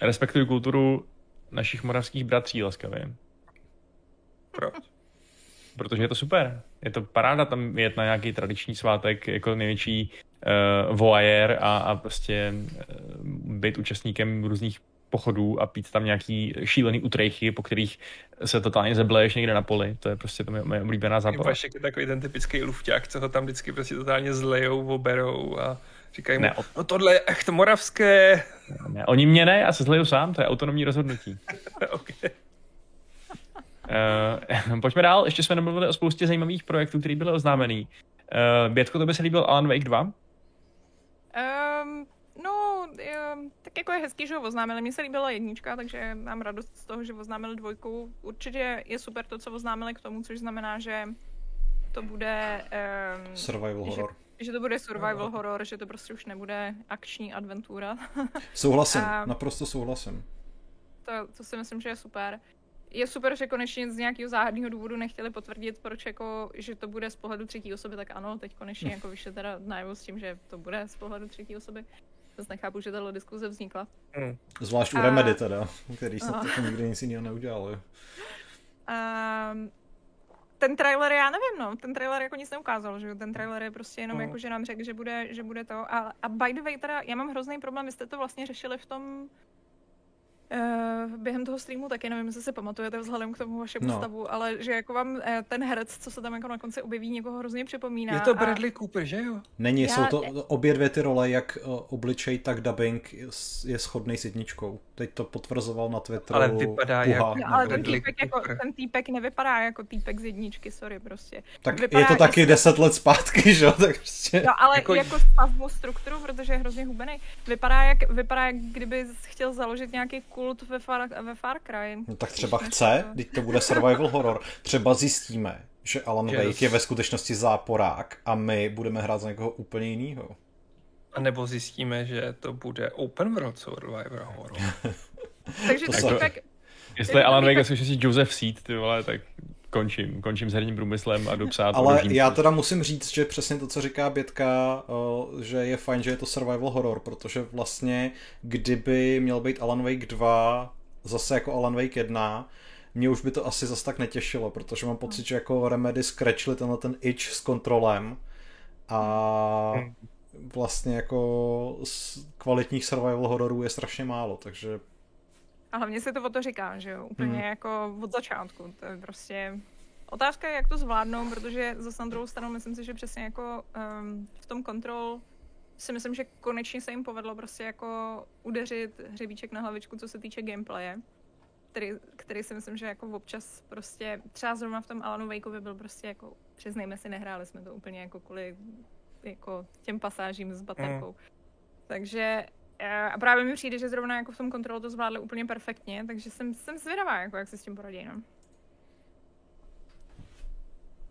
Respektuju kulturu našich moravských bratří laskavě. Proč? Protože je to super. Je to paráda tam jet na nějaký tradiční svátek jako největší uh, voyeur a, a prostě uh, být účastníkem různých pochodů a pít tam nějaký šílený utrejchy, po kterých se totálně zebleješ někde na poli. To je prostě to moje oblíbená zábava. Vašek je takový ten typický lufťák, co ho tam vždycky prostě totálně zlejou, oberou a říkají mu, ne, o... no tohle je echt moravské. Ne, oni mě ne, já se zleju sám, to je autonomní rozhodnutí. *laughs* okay. Uh, pojďme dál, ještě jsme nemluvili o spoustě zajímavých projektů, které byly oznámený. Uh, Bětko, to by se líbil Alan Wake 2? Tak jako je hezký, že ho oznámili. Mně se líbila jednička, takže mám radost z toho, že oznámili dvojku. Určitě je super to, co oznámili k tomu, což znamená, že to bude... Um, Survival horror. Že, že to bude survival horror, že to prostě už nebude akční adventura. *laughs* souhlasím, a, naprosto souhlasím. To, to si myslím, že je super. Je super, že konečně z nějakého záhadného důvodu nechtěli potvrdit, proč jako, že to bude z pohledu třetí osoby, tak ano, teď konečně *laughs* jako vyšlo teda najevo s tím, že to bude z pohledu třetí osoby. Zase nechápu, že tato diskuze vznikla. Mm. Zvlášť u a... Remedy teda, který se to nikdy nic jiného neudělal. A... Ten trailer, já nevím, no, ten trailer jako nic neukázal, že ten trailer je prostě jenom no. jako, že nám řekl, že bude, že bude to. A, a by the way, teda, já mám hrozný problém, vy jste to vlastně řešili v tom, Uh, během toho streamu taky, nevím, jestli si pamatujete vzhledem k tomu vašemu no. stavu, ale že jako vám uh, ten herec, co se tam jako na konci objeví, někoho hrozně připomíná. Je to Bradley a... Cooper, že jo? Není, Já... jsou to obě dvě ty role, jak uh, obličej, tak dubbing je shodný s jedničkou. Teď to potvrzoval na Twitteru. Ale vypadá Puha, jak... No, ale ten týpek, jako, ten týpek nevypadá jako týpek z jedničky, sorry prostě. Tak vypadá je to taky deset let zpátky, že jo? Tak prostě... No ale jako, jako stavbu strukturu, protože je hrozně hubený. Vypadá jak, vypadá jak kdyby chtěl založit nějaký kult ve Far, ve Far Cry. No tak třeba chce, teď to bude survival horror. Třeba zjistíme, že Alan yes. Wake je ve skutečnosti záporák a my budeme hrát za někoho úplně jiného. A nebo zjistíme, že to bude open world survival horror. *laughs* Takže to týpek... Jestli Alan Wake je si Joseph Seed, ty vole, tak končím. Končím s herním průmyslem a jdu psát Ale já teda musím říct, že přesně to, co říká Bětka, že je fajn, že je to survival horror, protože vlastně kdyby měl být Alan Wake 2 zase jako Alan Wake 1, mě už by to asi zase tak netěšilo, protože mám pocit, že jako Remedy scratchli tenhle ten itch s kontrolem a vlastně jako z kvalitních survival hororů je strašně málo, takže a hlavně se to o to říká, že jo, úplně hmm. jako od začátku, to je prostě Otázka je, jak to zvládnou, protože za na druhou stranu myslím si, že přesně jako um, v tom kontrol si myslím, že konečně se jim povedlo prostě jako udeřit hřebíček na hlavičku, co se týče gameplaye, který, který si myslím, že jako občas prostě, třeba zrovna v tom Alanu Wakeovi byl prostě jako, přiznejme si, nehráli jsme to úplně jako kvůli jako těm pasážím s baterkou. Mm. Takže a právě mi přijde, že zrovna jako v tom kontrolu to zvládli úplně perfektně, takže jsem, jsem zvědavá, jako jak se s tím poradí, no.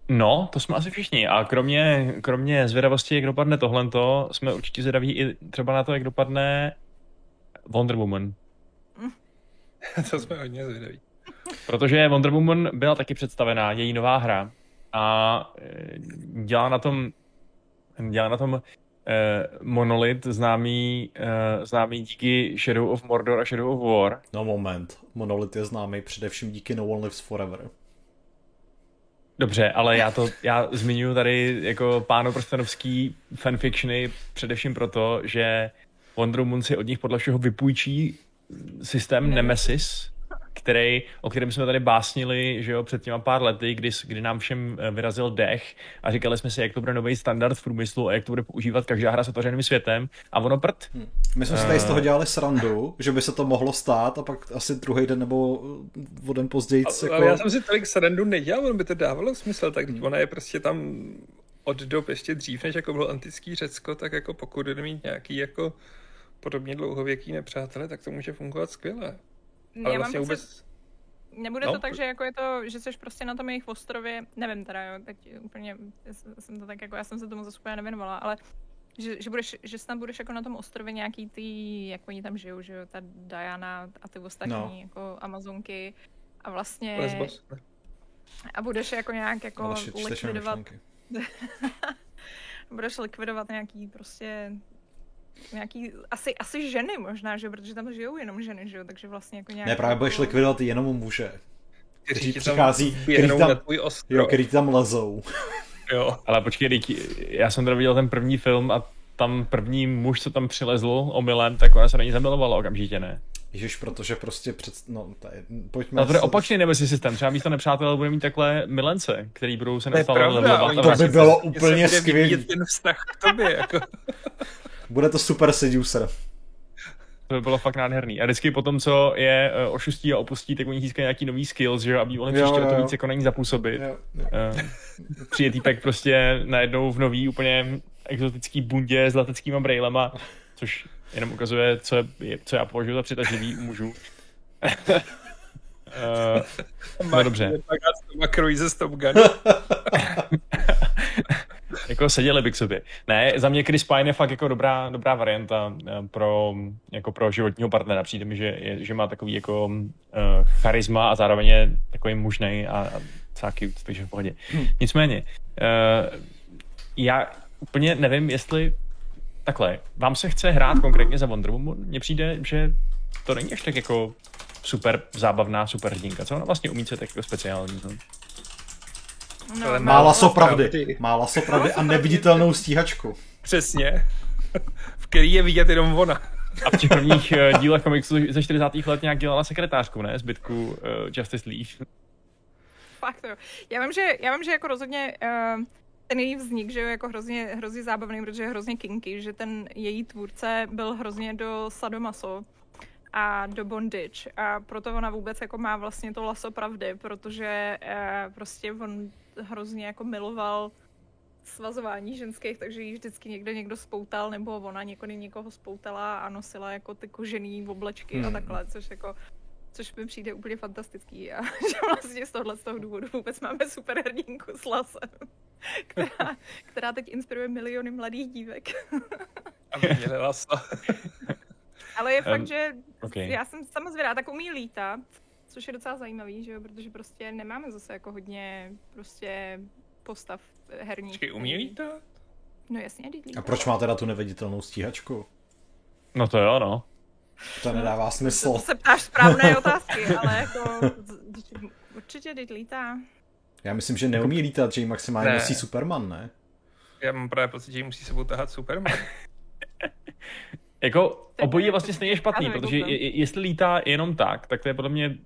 No, to jsme asi všichni. A kromě, kromě zvědavosti, jak dopadne tohle, jsme určitě zvědaví i třeba na to, jak dopadne Wonder Woman. *laughs* to jsme hodně zvědaví. Protože Wonder Woman byla taky představená, její nová hra. A e, dělá na tom, dělá na tom eh, Monolith známý, eh, známý díky Shadow of Mordor a Shadow of War. No moment, Monolith je známý především díky No One Lives Forever. Dobře, ale já to, já zmiňuji tady jako páno prstenovský fanfictiony především proto, že Wonder Woman si od nich podle všeho vypůjčí systém Nemesis, který, o kterém jsme tady básnili že jo, před těma pár lety, kdy, kdy nám všem eh, vyrazil dech a říkali jsme si, jak to bude nový standard v průmyslu a jak to bude používat každá hra s otevřeným světem a ono prd. Hmm. My jsme si tady z toho eh. dělali srandu, že by se to mohlo stát a pak asi druhý den nebo eh, o den později. A, jako... Ale já jsem si tolik srandu nedělal, on by to dávalo smysl, tak hmm. ona je prostě tam od dob ještě dřív, než jako bylo antický Řecko, tak jako pokud jde mít nějaký jako podobně dlouhověký nepřátelé, tak to může fungovat skvěle. Ale já vlastně mám vůbec... Pocit, nebude no. to tak, že jako je to, že jsi prostě na tom jejich ostrově, nevím teda, jo, teď úplně jsem to tak jako, já jsem se tomu zase úplně nevěnovala, ale že, že, budeš, že snad budeš jako na tom ostrově nějaký ty, jak oni tam žijou, že jo, ta Diana a ty ostatní no. jako Amazonky a vlastně... Lesbos. A budeš jako nějak jako likvidovat... *laughs* budeš likvidovat nějaký prostě nějaký, asi, asi ženy možná, že protože tam žijou jenom ženy, že jo, takže vlastně jako nějak... Ne, právě budeš jako- likvidovat jenom muže, kteří přichází, který tam, jo, který tam lezou. *laughs* Jo. Ale počkej, já jsem teda viděl ten první film a tam první muž, co tam přilezl omylem, tak ona se na ní zamilovala okamžitě, ne? Ježiš, protože prostě před... No, tady, pojďme... No to je opačný nebesý systém. Třeba místo nepřátel bude mít takhle milence, který budou se neustále levelovat. To by bylo úplně skvělé. ten vztah k tobě, jako. *laughs* Bude to super seducer. To by bylo fakt nádherný. A vždycky potom, co je uh, ošustí a opustí, tak oni získají nějaký nový skills, že aby mohli příště to víc jako na ní zapůsobit. Jo, jo. Uh, přijde týpek prostě najednou v nový úplně exotický bundě s leteckýma brejlema, což jenom ukazuje, co, je, co já považuji za přitažlivý u mužů. uh, *laughs* no dobře. Makrojí ze Stop Gun. Jako seděli by k sobě. Ne, za mě Chris Pine je fakt jako dobrá, dobrá varianta eh, pro, jako pro životního partnera. Přijde mi, že, je, že má takový jako uh, charisma a zároveň je takový mužný a, a cute, takže v pohodě. Hmm. Nicméně, uh, já úplně nevím, jestli takhle, vám se chce hrát konkrétně za Wonder Woman? Mně přijde, že to není až tak jako super zábavná super hrdinka. Co ona vlastně umí, co je tak jako speciální? No? No, Ale má laso pravdy. Má laso pravdy a neviditelnou stíhačku. Přesně. v který je vidět jenom ona. A v těch prvních uh, dílech komiksu ze 40. let nějak dělala sekretářku, ne? Zbytku uh, Justice League. Fakt jo. Já vím, že, já vím, že jako rozhodně uh, ten její vznik, že je jako hrozně, hrozně zábavný, protože je hrozně kinky, že ten její tvůrce byl hrozně do sadomaso a do bondage a proto ona vůbec jako má vlastně to laso pravdy, protože uh, prostě on hrozně jako miloval svazování ženských, takže jí vždycky někde někdo spoutal, nebo ona někoho, někoho spoutala a nosila jako ty kožený oblečky hmm. a takhle, což jako což mi přijde úplně fantastický a *laughs* že vlastně z tohohle z toho důvodu vůbec máme super hrdinku s lasem, *laughs* která, která teď inspiruje miliony mladých dívek. a měli lasa. Ale je um, fakt, že okay. já jsem samozřejmě tak umí lítat, což je docela zajímavý, že jo, protože prostě nemáme zase jako hodně prostě postav herních. Počkej, umí lítat? No jasně, lítat. A proč má teda tu neviditelnou stíhačku? No to jo, no. To nedává smysl. To se ptáš správné *laughs* otázky, ale jako *laughs* určitě teď lítá. Já myslím, že neumí lítat, že ji maximálně ne. nosí Superman, ne? Já mám právě pocit, že ji musí sebou tahat Superman. *laughs* jako obojí je vlastně stejně špatný, protože je, jestli lítá jenom tak, tak to je podle mě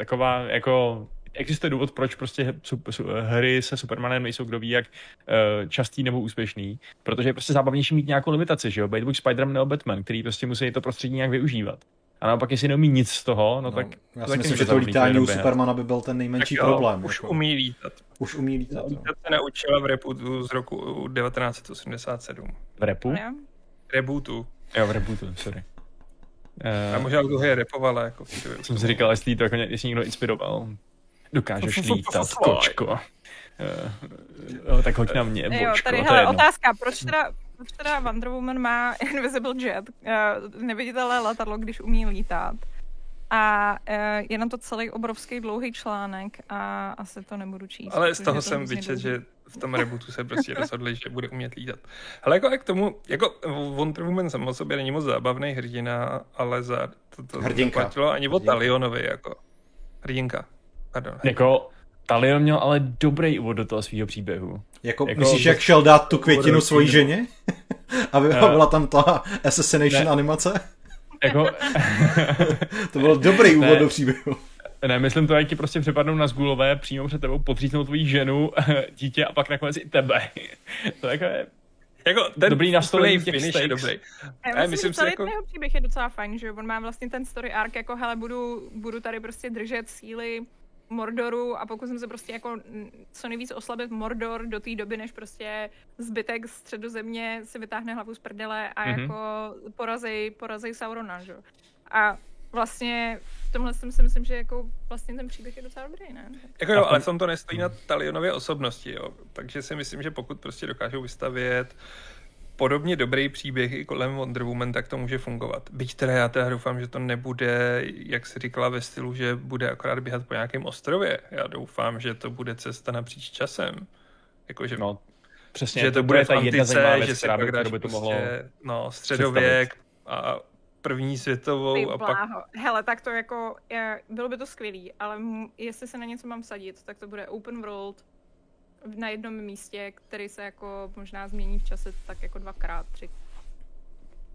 taková jako existuje důvod, proč prostě hry se Supermanem nejsou kdo ví jak uh, častý nebo úspěšný, protože je prostě zábavnější mít nějakou limitaci, že jo, být buď Spider-Man nebo Batman, který prostě musí to prostředí nějak využívat. A naopak, jestli neumí nic z toho, no, no tak... Já si myslím, že to lítání u Supermana by byl ten nejmenší tak jo, problém. Už jako. umí lítat. Už umí lítat. Lítat no. se naučila v rebootu z roku 1987. V repu? Rebootu. Jo, v rebootu, sorry. Uh, a možná dlouho je repovala. Jako, jsem si říkal, jestli to jako jestli někdo inspiroval. Dokážeš lítat, kočko. Uh, tak hoď na mě, bočko. Jo, tady, hele, otázka, proč teda, proč teda Wonder Woman má Invisible Jet, uh, neviditelné letadlo, když umí lítat? A uh, je na to celý obrovský dlouhý článek a asi to nebudu číst. Ale z toho jsem vyčet, že v tom rebootu se prostě rozhodli, že bude umět lítat. Ale jako k tomu, jako Wonder Woman sam o sobě není moc zábavný hrdina, ale za to, to Hrdinka. ani o Talionovi, jako. Hrdinka. Pardon. Jako Talion měl ale dobrý úvod do toho svého příběhu. Jako, jako myslíš, jak šel dát tu květinu svojí ženě? *laughs* Aby byla tam ta assassination ne. animace? Jako... *laughs* to byl dobrý úvod ne. do příběhu. Ne, myslím to, jak ti prostě přepadnou na zgulové, přímo před tebou podříznou tvoji ženu, *laughs* dítě a pak nakonec i tebe. *laughs* to jako je jako ten dobrý nastolení těch finish je dobrý. Já myslím, myslím že jako... jeho příběh je docela fajn, že on má vlastně ten story arc, jako hele, budu, budu tady prostě držet síly Mordoru a pokusím se prostě jako co nejvíc oslabit Mordor do té doby, než prostě zbytek středozemě si vytáhne hlavu z prdele a mm-hmm. jako porazej, porazej Saurona, že? A vlastně v tomhle si myslím, že jako vlastně ten příběh je docela dobrý, ne? Jako jo, ale v tom to nestojí na Talionově osobnosti, jo. Takže si myslím, že pokud prostě dokážou vystavět podobně dobrý příběh i kolem Wonder Woman, tak to může fungovat. Byť teda já teda doufám, že to nebude, jak se říkala ve stylu, že bude akorát běhat po nějakém ostrově. Já doufám, že to bude cesta napříč časem. Jakože, no, přesně, že to, to bude ta jedna věc, že se pak dáš by to mohlo prostě, no, středověk a první světovou Ty a pak... Hele, tak to jako, je, bylo by to skvělý, ale m- jestli se na něco mám sadit, tak to bude open world na jednom místě, který se jako možná změní v čase tak jako dvakrát, tři.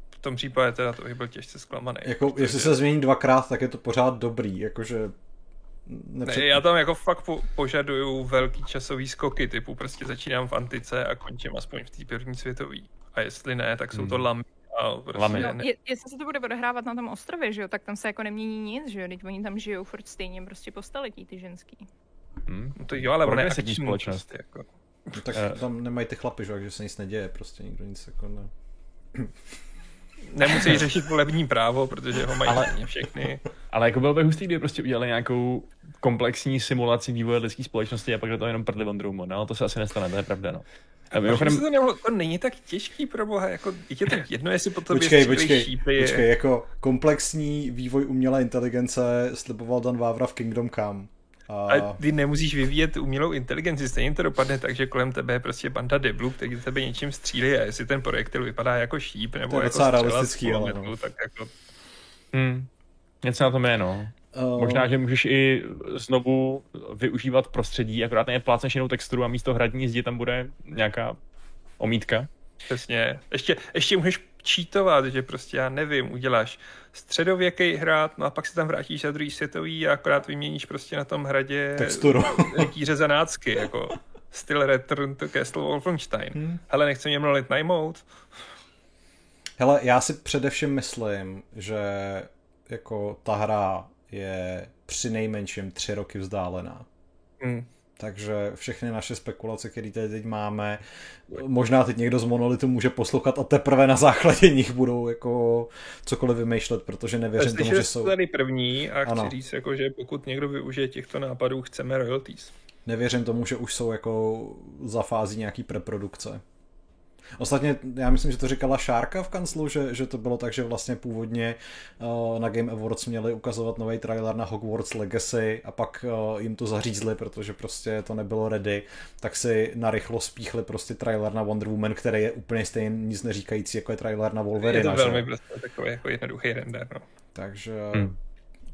V tom případě teda to bych byl těžce zklamaný. Jako, protože... jestli se změní dvakrát, tak je to pořád dobrý, jakože Nepřed... Ne, já tam jako fakt po, požaduju velký časový skoky, typu prostě začínám v antice a končím aspoň v té první světové. A jestli ne, tak jsou hmm. to lamy a prostě no, je, jestli se to bude odehrávat na tom ostrově, že jo, tak tam se jako nemění nic, že jo, teď oni tam žijou furt stejně prostě po staletí, ty ženský. Hmm. No to jo, ale ono je společnost. Jako. No, tak uh, tam nemají ty chlapy, že, se nic neděje, prostě nikdo nic jako ne... *clears throat* nemusí řešit volební právo, protože ho mají ale, všechny. Ale jako bylo by hustý, kdyby prostě udělali nějakou komplexní simulaci vývoje lidské společnosti a pak do toho jenom prdli Wonder no, to se asi nestane, to je pravda, no. A mimochodem... to, nemohlo, to není tak těžký pro boha, jako je to jedno, jestli po tobě počkej, počkej, šípy. Počkej, jako komplexní vývoj umělé inteligence sliboval Dan Vávra v Kingdom Come. A... a ty nemusíš vyvíjet umělou inteligenci, stejně to dopadne tak, že kolem tebe je prostě banda deblů, který tebe něčím střílí a jestli ten projektil vypadá jako šíp nebo to je jako střela realistický, ale no. tak jako... Hmm. Něco na tom je, no. Uh... Možná, že můžeš i znovu využívat prostředí, akorát neplácneš jinou texturu a místo hradní zdi tam bude nějaká omítka. Přesně. Ještě, ještě můžeš čítovat, že prostě já nevím, uděláš středověký hrad, no a pak se tam vrátíš za druhý světový a akorát vyměníš prostě na tom hradě texturu. *laughs* Jaký zanácky, jako styl Return to Castle Wolfenstein. Hmm. Hele, nechci mě mluvit najmout. Hele, já si především myslím, že jako ta hra je při nejmenším tři roky vzdálená. Hmm. Takže všechny naše spekulace, které tady teď máme, možná teď někdo z Monolitu může poslouchat a teprve na základě nich budou jako cokoliv vymýšlet, protože nevěřím tomu, že jsou... tady první a chci ano. říct, jako, že pokud někdo využije těchto nápadů, chceme royalties. Nevěřím tomu, že už jsou jako za fází nějaký preprodukce. Ostatně já myslím, že to říkala Šárka v kanclu, že, že to bylo tak, že vlastně původně uh, na Game Awards měli ukazovat nový trailer na Hogwarts Legacy a pak uh, jim to zařízli, protože prostě to nebylo ready, tak si narychlo spíchli prostě trailer na Wonder Woman, který je úplně stejný nic neříkající, jako je trailer na Wolverine. Je to velmi prostě takový jako jednoduchý render, no. Takže... Hmm.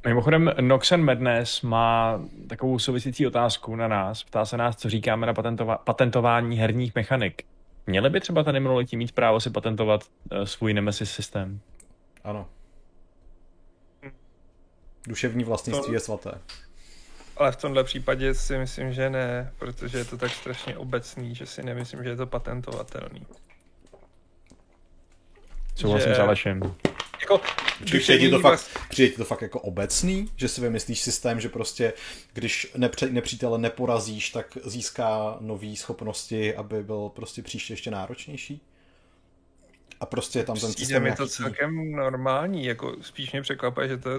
Mimochodem, Noxen Madness má takovou souvisící otázku na nás. Ptá se nás, co říkáme na patentova- patentování herních mechanik. Měli by třeba tady minoletí mít právo si patentovat uh, svůj Nemesis systém? Ano. Duševní vlastnictví to... je svaté. Ale v tomhle případě si myslím, že ne, protože je to tak strašně obecný, že si nemyslím, že je to patentovatelný. Souhlasím že... s Alešem. Jako, přijde to, fakt, přijde to fakt jako obecný, že si vymyslíš systém, že prostě když nepře, nepřítele neporazíš, tak získá nové schopnosti, aby byl prostě příště ještě náročnější? A prostě je tam ten systém je to celkem normální, jako spíš mě překvapuje, že to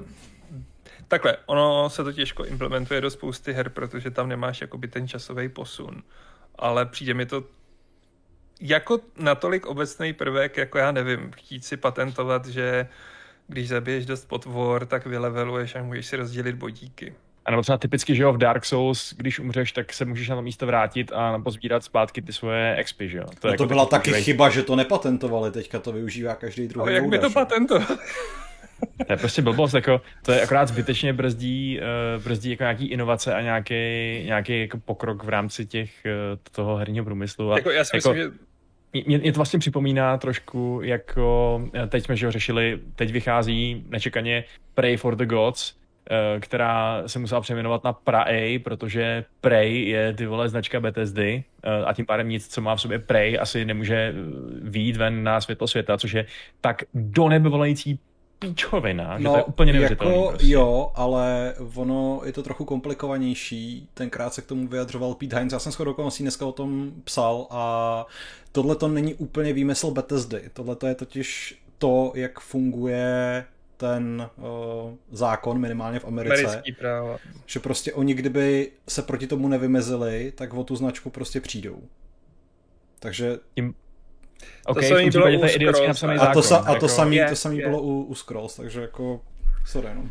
Takhle, ono se to těžko implementuje do spousty her, protože tam nemáš jakoby ten časový posun. Ale přijde mi to jako natolik obecný prvek, jako já nevím, chtít si patentovat, že když zabiješ dost potvor, tak vyleveluješ a můžeš si rozdělit bodíky. A nebo třeba typicky, že jo, v Dark Souls, když umřeš, tak se můžeš na to místo vrátit a pozbírat zpátky ty svoje expy, že jo. To, no jako to byla taky uživej. chyba, že to nepatentovali, teďka to využívá každý druhý. Ale jak by to patentovali? To je prostě blbost, jako, to je akorát zbytečně brzdí, uh, brzdí jako nějaký inovace a nějaký, nějaký jako pokrok v rámci těch, uh, toho herního průmyslu. A, jako já si jako, myslím, že mě, mě to vlastně připomíná trošku, jako teď jsme že ho řešili, teď vychází nečekaně Pray for the Gods, eh, která se musela přejmenovat na Prey, protože Prey je ty vole značka Bethesdy eh, a tím pádem nic, co má v sobě Prey, asi nemůže výjít ven na světlo světa, což je tak do nebe píčovina, že no, to je úplně neuvěřitelný. Jako prostě. jo, ale ono je to trochu komplikovanější. Tenkrát se k tomu vyjadřoval Pete Hines. Já jsem shodou okolností dneska o tom psal a tohle to není úplně výmysl Bethesdy. Tohle to je totiž to, jak funguje ten uh, zákon minimálně v Americe. Americký právo. Že prostě oni kdyby se proti tomu nevymezili, tak o tu značku prostě přijdou. Takže tím, OK, to v případě té idiotský napsaný zákon. A to, sa, a to jako... samý, to samý je. bylo u, u Scrolls, takže jako, sorry no.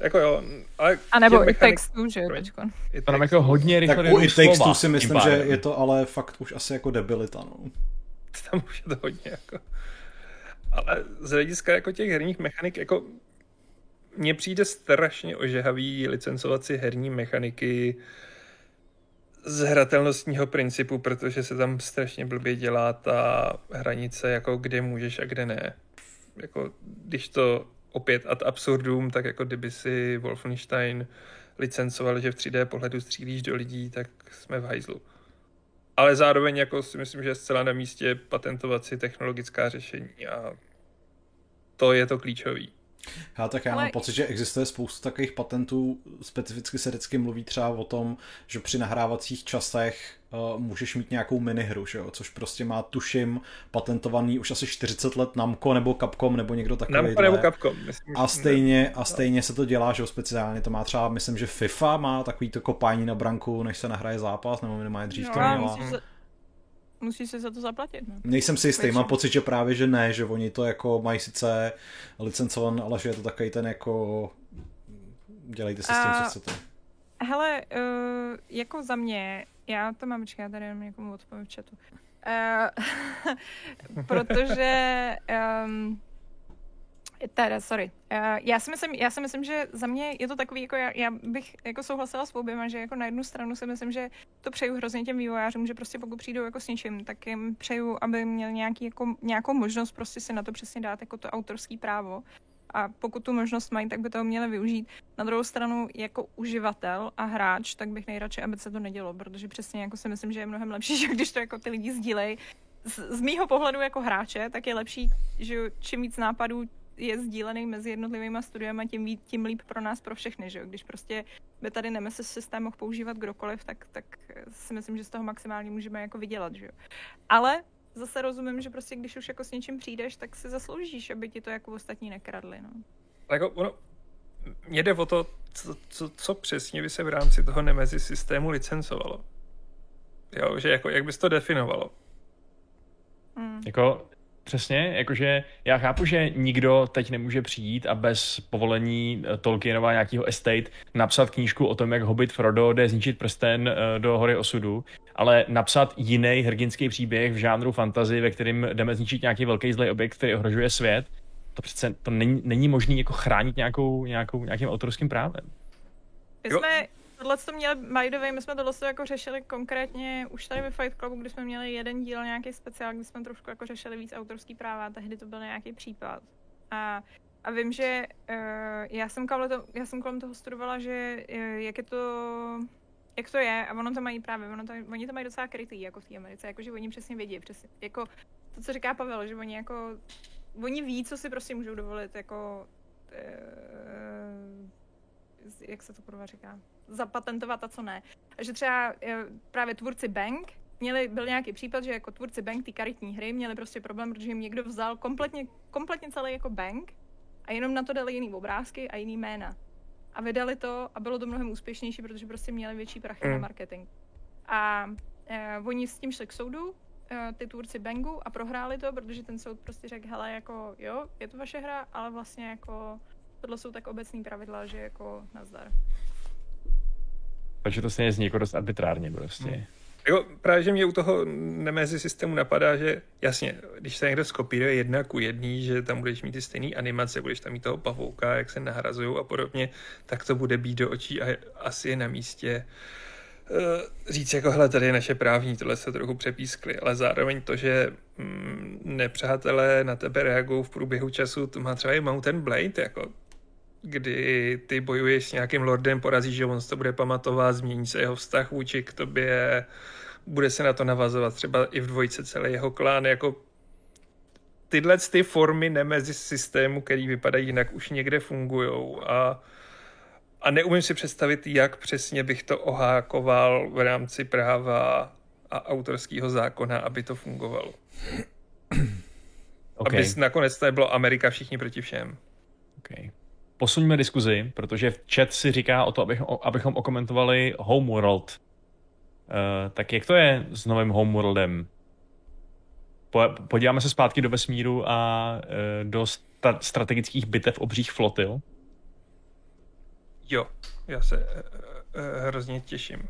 Jako jo, ale... A nebo i textu, že jo, teďko. To nám jako hodně rychle Tak u i textu si myslím, že je to ale fakt už asi jako debilita, no. Tam už je to hodně jako... Ale z hlediska jako těch herních mechanik, jako mně přijde strašně ožehavý licencovat si herní mechaniky z hratelnostního principu, protože se tam strašně blbě dělá ta hranice, jako kde můžeš a kde ne. Jako, když to opět ad absurdum, tak jako kdyby si Wolfenstein licencoval, že v 3D pohledu střílíš do lidí, tak jsme v hajzlu. Ale zároveň jako si myslím, že je zcela na místě patentovat si technologická řešení a to je to klíčový. Já tak já Ale... mám pocit, že existuje spousta takových patentů, specificky se vždycky mluví třeba o tom, že při nahrávacích časech uh, můžeš mít nějakou minihru, že jo? což prostě má, tuším, patentovaný už asi 40 let Namco nebo Capcom nebo někdo takový. Namco nebo Capcom. Myslím, a stejně, a stejně se to dělá, že jo, speciálně to má třeba, myslím, že FIFA má takový to kopání na branku, než se nahraje zápas, nebo minimálně dřív no, to měla. Se musí se za to zaplatit. No. Nejsem si jistý, mám pocit, že právě, že ne, že oni to jako mají sice licencovan, ale že je to takový ten jako dělejte si s tím, co chcete. Hele, uh, jako za mě, já to mám, počkej, já tady jenom někomu odpovím v chatu. Uh, *laughs* protože um, Teda, sorry. Uh, já si, myslím, já si myslím, že za mě je to takový, jako já, já bych jako souhlasila s oběma, že jako na jednu stranu si myslím, že to přeju hrozně těm vývojářům, že prostě pokud přijdou jako s něčím, tak jim přeju, aby měl nějaký, jako, nějakou možnost prostě si na to přesně dát jako to autorský právo. A pokud tu možnost mají, tak by to měli využít. Na druhou stranu, jako uživatel a hráč, tak bych nejradši, aby se to nedělo, protože přesně jako si myslím, že je mnohem lepší, *laughs* že když to jako ty lidi sdílejí, z, z mýho pohledu jako hráče, tak je lepší, že čím víc nápadů, je sdílený mezi jednotlivými studiemi, tím, tím líp pro nás, pro všechny, že jo? Když prostě by tady Nemesis systém mohl používat kdokoliv, tak, tak si myslím, že z toho maximálně můžeme jako vydělat, že jo? Ale zase rozumím, že prostě když už jako s něčím přijdeš, tak si zasloužíš, aby ti to jako ostatní nekradli, no. Jako ono, mě jde o to, co, co, co přesně by se v rámci toho Nemesis systému licencovalo. Jo, že jako, jak bys to definovalo? Hmm. Jako Přesně, jakože já chápu, že nikdo teď nemůže přijít a bez povolení eh, Tolkienova nějakého estate napsat knížku o tom, jak Hobbit Frodo jde zničit prsten eh, do hory osudu, ale napsat jiný hrdinský příběh v žánru fantasy, ve kterém jdeme zničit nějaký velký zlej objekt, který ohrožuje svět, to přece to není, není možné jako chránit nějakou, nějakou, nějakým autorským právem. My jsme Tohle to měli, by my jsme tohle jako řešili konkrétně už tady ve Fight Clubu, kdy jsme měli jeden díl, nějaký speciál, kdy jsme trošku jako řešili víc autorský práva tehdy to byl nějaký případ. A, a vím, že uh, já, jsem kolem to, já jsem kolem toho studovala, že uh, jak je to jak to je, a ono to mají právě, ono to, oni to mají docela krytý, jako v té Americe, jakože oni přesně vědí, přesně, jako to, co říká Pavel, že oni jako, oni ví, co si prostě můžou dovolit, jako, uh, jak se to kurva říká, zapatentovat a co ne. Že třeba eh, právě tvůrci Bank měli, byl nějaký případ, že jako tvůrci Bank, ty karitní hry, měli prostě problém, protože jim někdo vzal kompletně, kompletně celý jako Bank a jenom na to dali jiný obrázky a jiný jména. A vydali to a bylo to mnohem úspěšnější, protože prostě měli větší prachy mm. na marketing. A eh, oni s tím šli k soudu, eh, ty tvůrci Bangu a prohráli to, protože ten soud prostě řekl, hele, jako jo, je to vaše hra, ale vlastně jako tohle jsou tak obecní pravidla, že jako nazdar. Takže to stejně zní jako dost arbitrárně prostě. Hmm. Jako právě, že mě u toho nemezi systému napadá, že jasně, když se někdo skopíruje jedna ku jedný, že tam budeš mít ty stejné animace, budeš tam mít toho pavouka, jak se nahrazují a podobně, tak to bude být do očí a asi je na místě uh, říct jako, hele, tady je naše právní, tohle se trochu přepískli, ale zároveň to, že mm, nepřátelé na tebe reagují v průběhu času, to má třeba i Mountain Blade, jako kdy ty bojuješ s nějakým lordem, porazíš, že on to bude pamatovat, změní se jeho vztah vůči k tobě, bude se na to navazovat třeba i v dvojce celý jeho klán, jako tyhle ty formy nemezi systému, který vypadají jinak, už někde fungují a, a neumím si představit, jak přesně bych to ohákoval v rámci práva a autorského zákona, aby to fungovalo. *clears throat* Okay. Aby nakonec to nebylo Amerika všichni proti všem. Okay posuňme diskuzi, protože v chat si říká o to, abychom, abychom okomentovali Homeworld. Uh, tak jak to je s novým Homeworldem? Po, podíváme se zpátky do vesmíru a uh, do sta- strategických bitev obřích flotil? Jo, já se uh, uh, hrozně těším.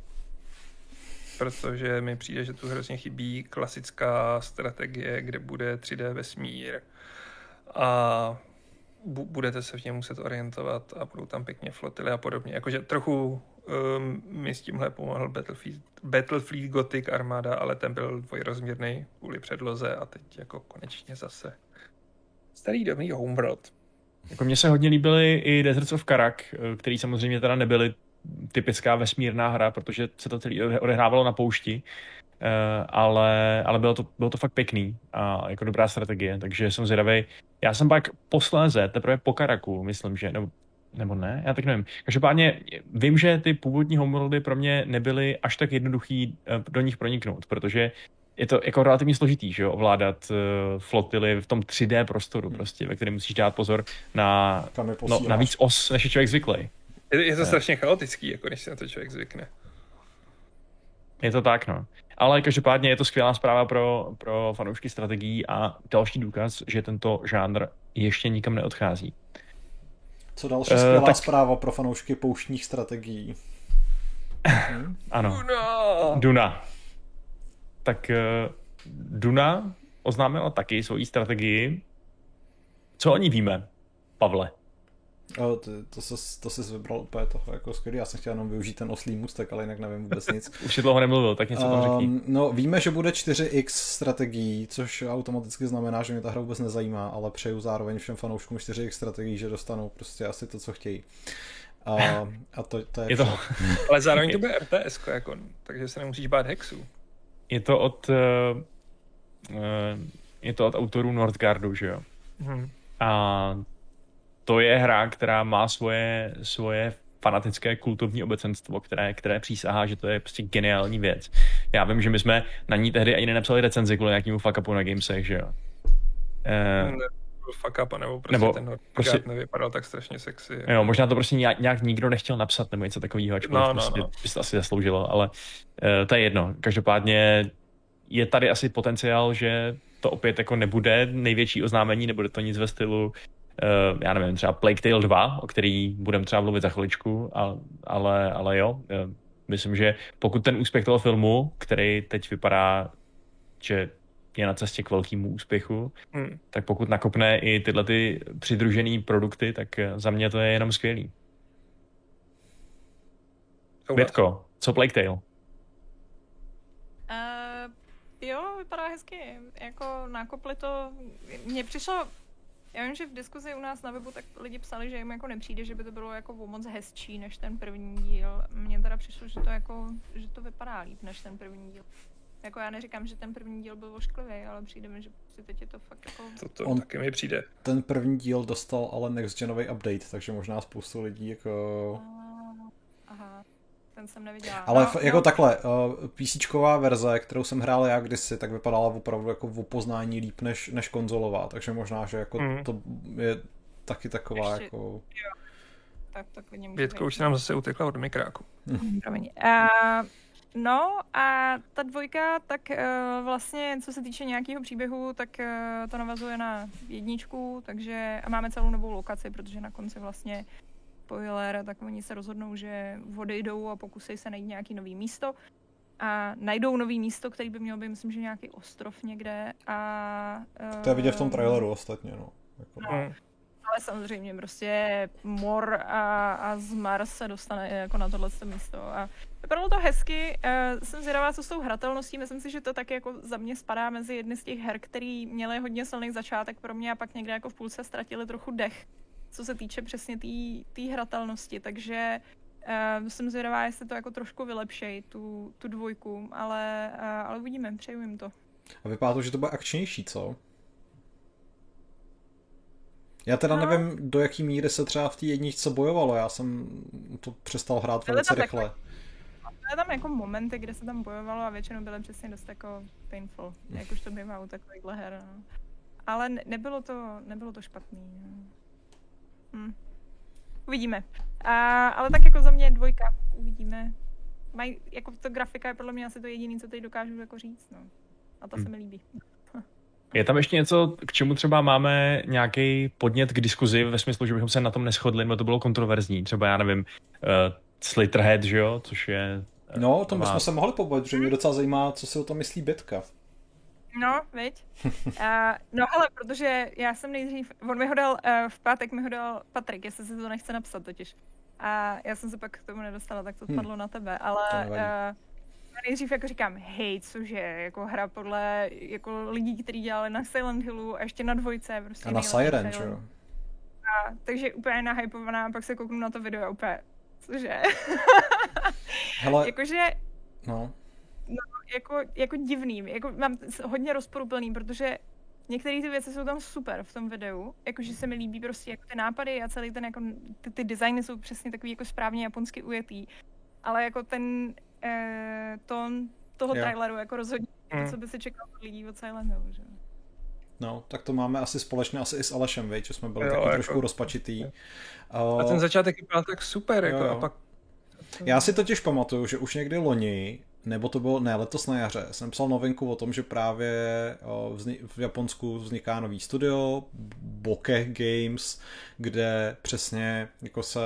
Protože mi přijde, že tu hrozně chybí klasická strategie, kde bude 3D vesmír a budete se v něm muset orientovat a budou tam pěkně flotily a podobně. Jakože trochu um, mi s tímhle pomohl Battlefield, Battlefield Gothic armáda, ale ten byl dvojrozměrný kvůli předloze a teď jako konečně zase starý dobrý Homeworld. Jako mně se hodně líbily i Deserts of Karak, který samozřejmě teda nebyly typická vesmírná hra, protože se to celé odehrávalo na poušti, ale, ale bylo, to, bylo to fakt pěkný a jako dobrá strategie, takže jsem zvědavý. Já jsem pak posléze, teprve po Karaku, myslím, že, nebo, nebo ne, já tak nevím. Každopádně vím, že ty původní homeworldy pro mě nebyly až tak jednoduchý eh, do nich proniknout, protože je to jako relativně složitý, že jo, ovládat uh, flotily v tom 3D prostoru hmm. prostě, ve kterém musíš dát pozor na, no, na víc os, než je člověk zvyklý. Je, je to strašně chaotický, jako než se na to člověk zvykne. Je to tak, no. Ale každopádně je to skvělá zpráva pro, pro fanoušky strategií a další důkaz, že tento žánr ještě nikam neodchází. Co další uh, skvělá tak... zpráva pro fanoušky pouštních strategií? Hm? *clears throat* ano. Duna! Duna. Tak uh, Duna oznámila taky svoji strategii. Co o ní víme, Pavle? O, to, to, se, to jsi vybral úplně toho jako skvělý. Já jsem chtěl jenom využít ten oslý mustek, ale jinak nevím vůbec nic. *laughs* Už si dlouho nemluvil, tak něco tam řekni. Um, no, víme, že bude 4x strategií, což automaticky znamená, že mě ta hra vůbec nezajímá, ale přeju zároveň všem fanouškům 4x strategií, že dostanou prostě asi to, co chtějí. A, a to, to je, je to... *laughs* ale zároveň to bude RTS, jako, takže se nemusíš bát hexu. Je to od uh, uh, je to od autorů Northgardu, že jo? Hmm. A to je hra, která má svoje, svoje fanatické kultovní obecenstvo, které, které přísahá, že to je prostě geniální věc. Já vím, že my jsme na ní tehdy ani nenapsali recenzi kvůli nějakému fuck upu na gamesech, že jo. Eh, fuck up, nebo prostě nebo ten prostě, nevypadal tak strašně sexy. Jo, jo možná to prostě nějak, nějak nikdo nechtěl napsat nebo něco takového, ačkoliv no, no, prostě no. by to asi zasloužilo, ale uh, to je jedno. Každopádně je tady asi potenciál, že to opět jako nebude největší oznámení, nebude to nic ve stylu uh, já nevím, třeba Plague Tale 2, o který budeme třeba mluvit za chviličku, ale, ale, ale jo, uh, myslím, že pokud ten úspěch toho filmu, který teď vypadá, že je na cestě k velkému úspěchu, hmm. tak pokud nakopne i tyhle ty přidružené produkty, tak eh, za mě to je jenom skvělý. Větko, co Plague Tale? Uh, jo, vypadá hezky. Jako nakopli to, mně přišlo já vím, že v diskuzi u nás na webu tak lidi psali, že jim jako nepřijde, že by to bylo jako moc hezčí než ten první díl. Mně teda přišlo, že to jako, že to vypadá líp než ten první díl. Jako já neříkám, že ten první díl byl ošklivý, ale přijde mi, že si teď je to fakt jako... To, to On, taky mi přijde. Ten první díl dostal ale next genový update, takže možná spoustu lidí jako... Aha ten jsem neviděla. Ale no, jako no. takhle, uh, PCčková verze, kterou jsem hrál já kdysi, tak vypadala opravdu jako v poznání líp než, než konzolová, takže možná, že jako mm. to je taky taková Ještě, jako... Jo. Tak to klidně Větko už nám zase utekla od mikráku. Mm. *laughs* Promiň. Uh, No a ta dvojka, tak uh, vlastně co se týče nějakého příběhu, tak uh, to navazuje na jedničku, takže a máme celou novou lokaci, protože na konci vlastně spoiler, tak oni se rozhodnou, že odejdou a pokusí se najít nějaký nový místo. A najdou nový místo, který by měl být, myslím, že nějaký ostrov někde. A, uh, to je vidět v tom traileru ostatně, no. Jako... no. Ale samozřejmě prostě mor a, a z Mars se dostane jako na tohle místo. A vypadalo to hezky, uh, jsem zvědavá, co s tou hratelností, myslím si, že to taky jako za mě spadá mezi jedny z těch her, který měly hodně silný začátek pro mě a pak někde jako v půlce ztratili trochu dech co se týče přesně té hratelnosti, takže uh, jsem zvědavá, jestli to jako trošku vylepšej, tu, tu dvojku, ale, uh, ale uvidíme, přeju jim to. A vypadá to, že to bude akčnější, co? Já teda no. nevím, do jaký míry se třeba v té jedničce bojovalo, já jsem to přestal hrát velice rychle. Jako, byly tam jako momenty, kde se tam bojovalo a většinou byly přesně dost jako painful, jak už to bývá u takovýchhle her. No. Ale nebylo to, nebylo to špatný. No. Hm. Uvidíme. A, ale tak jako za mě dvojka. Uvidíme. Maj, jako to grafika je podle mě asi to jediné, co teď dokážu jako říct. No. A to hm. se mi líbí. *laughs* Je tam ještě něco, k čemu třeba máme nějaký podnět k diskuzi ve smyslu, že bychom se na tom neschodli, nebo to bylo kontroverzní. Třeba, já nevím, uh, Slitterhead, že jo, což je... Uh, no, o tom bychom se mohli pobavit, že mě docela zajímá, co si o tom myslí Betka. No, viď? Uh, *laughs* no hele, protože já jsem nejdřív, on mi ho dal, uh, v pátek mi ho dal Patrik, jestli si to nechce napsat totiž. A já jsem se pak k tomu nedostala, tak to hmm. padlo na tebe, ale uh, nejdřív jako říkám, hej, cože, jako hra podle jako lidí, kteří dělali na Silent Hillu a ještě na dvojce. Prostě a na Siren, jo? A, takže úplně nahypovaná, a pak se kouknu na to video a úplně, cože? Hele, *laughs* Jakože, no. No, jako, jako divný, jako mám hodně rozporuplný, protože některé ty věci jsou tam super v tom videu, jakože se mi líbí prostě jako ty nápady a celý ten jako, ty, ty designy jsou přesně takový jako správně japonsky ujetý, ale jako ten eh, tón toho jo. traileru jako rozhodně, mm. co by se čekalo od lidí od Silent Hill, že? No, tak to máme asi společně asi i s Alešem, vej, že jsme byli jo, taky jako... trošku rozpačitý. A ten začátek byl tak super, jako, jo. a pak... Já si totiž pamatuju, že už někdy loni nebo to bylo, ne, letos na jaře, jsem psal novinku o tom, že právě v Japonsku vzniká nový studio, Bokeh Games, kde přesně jako se,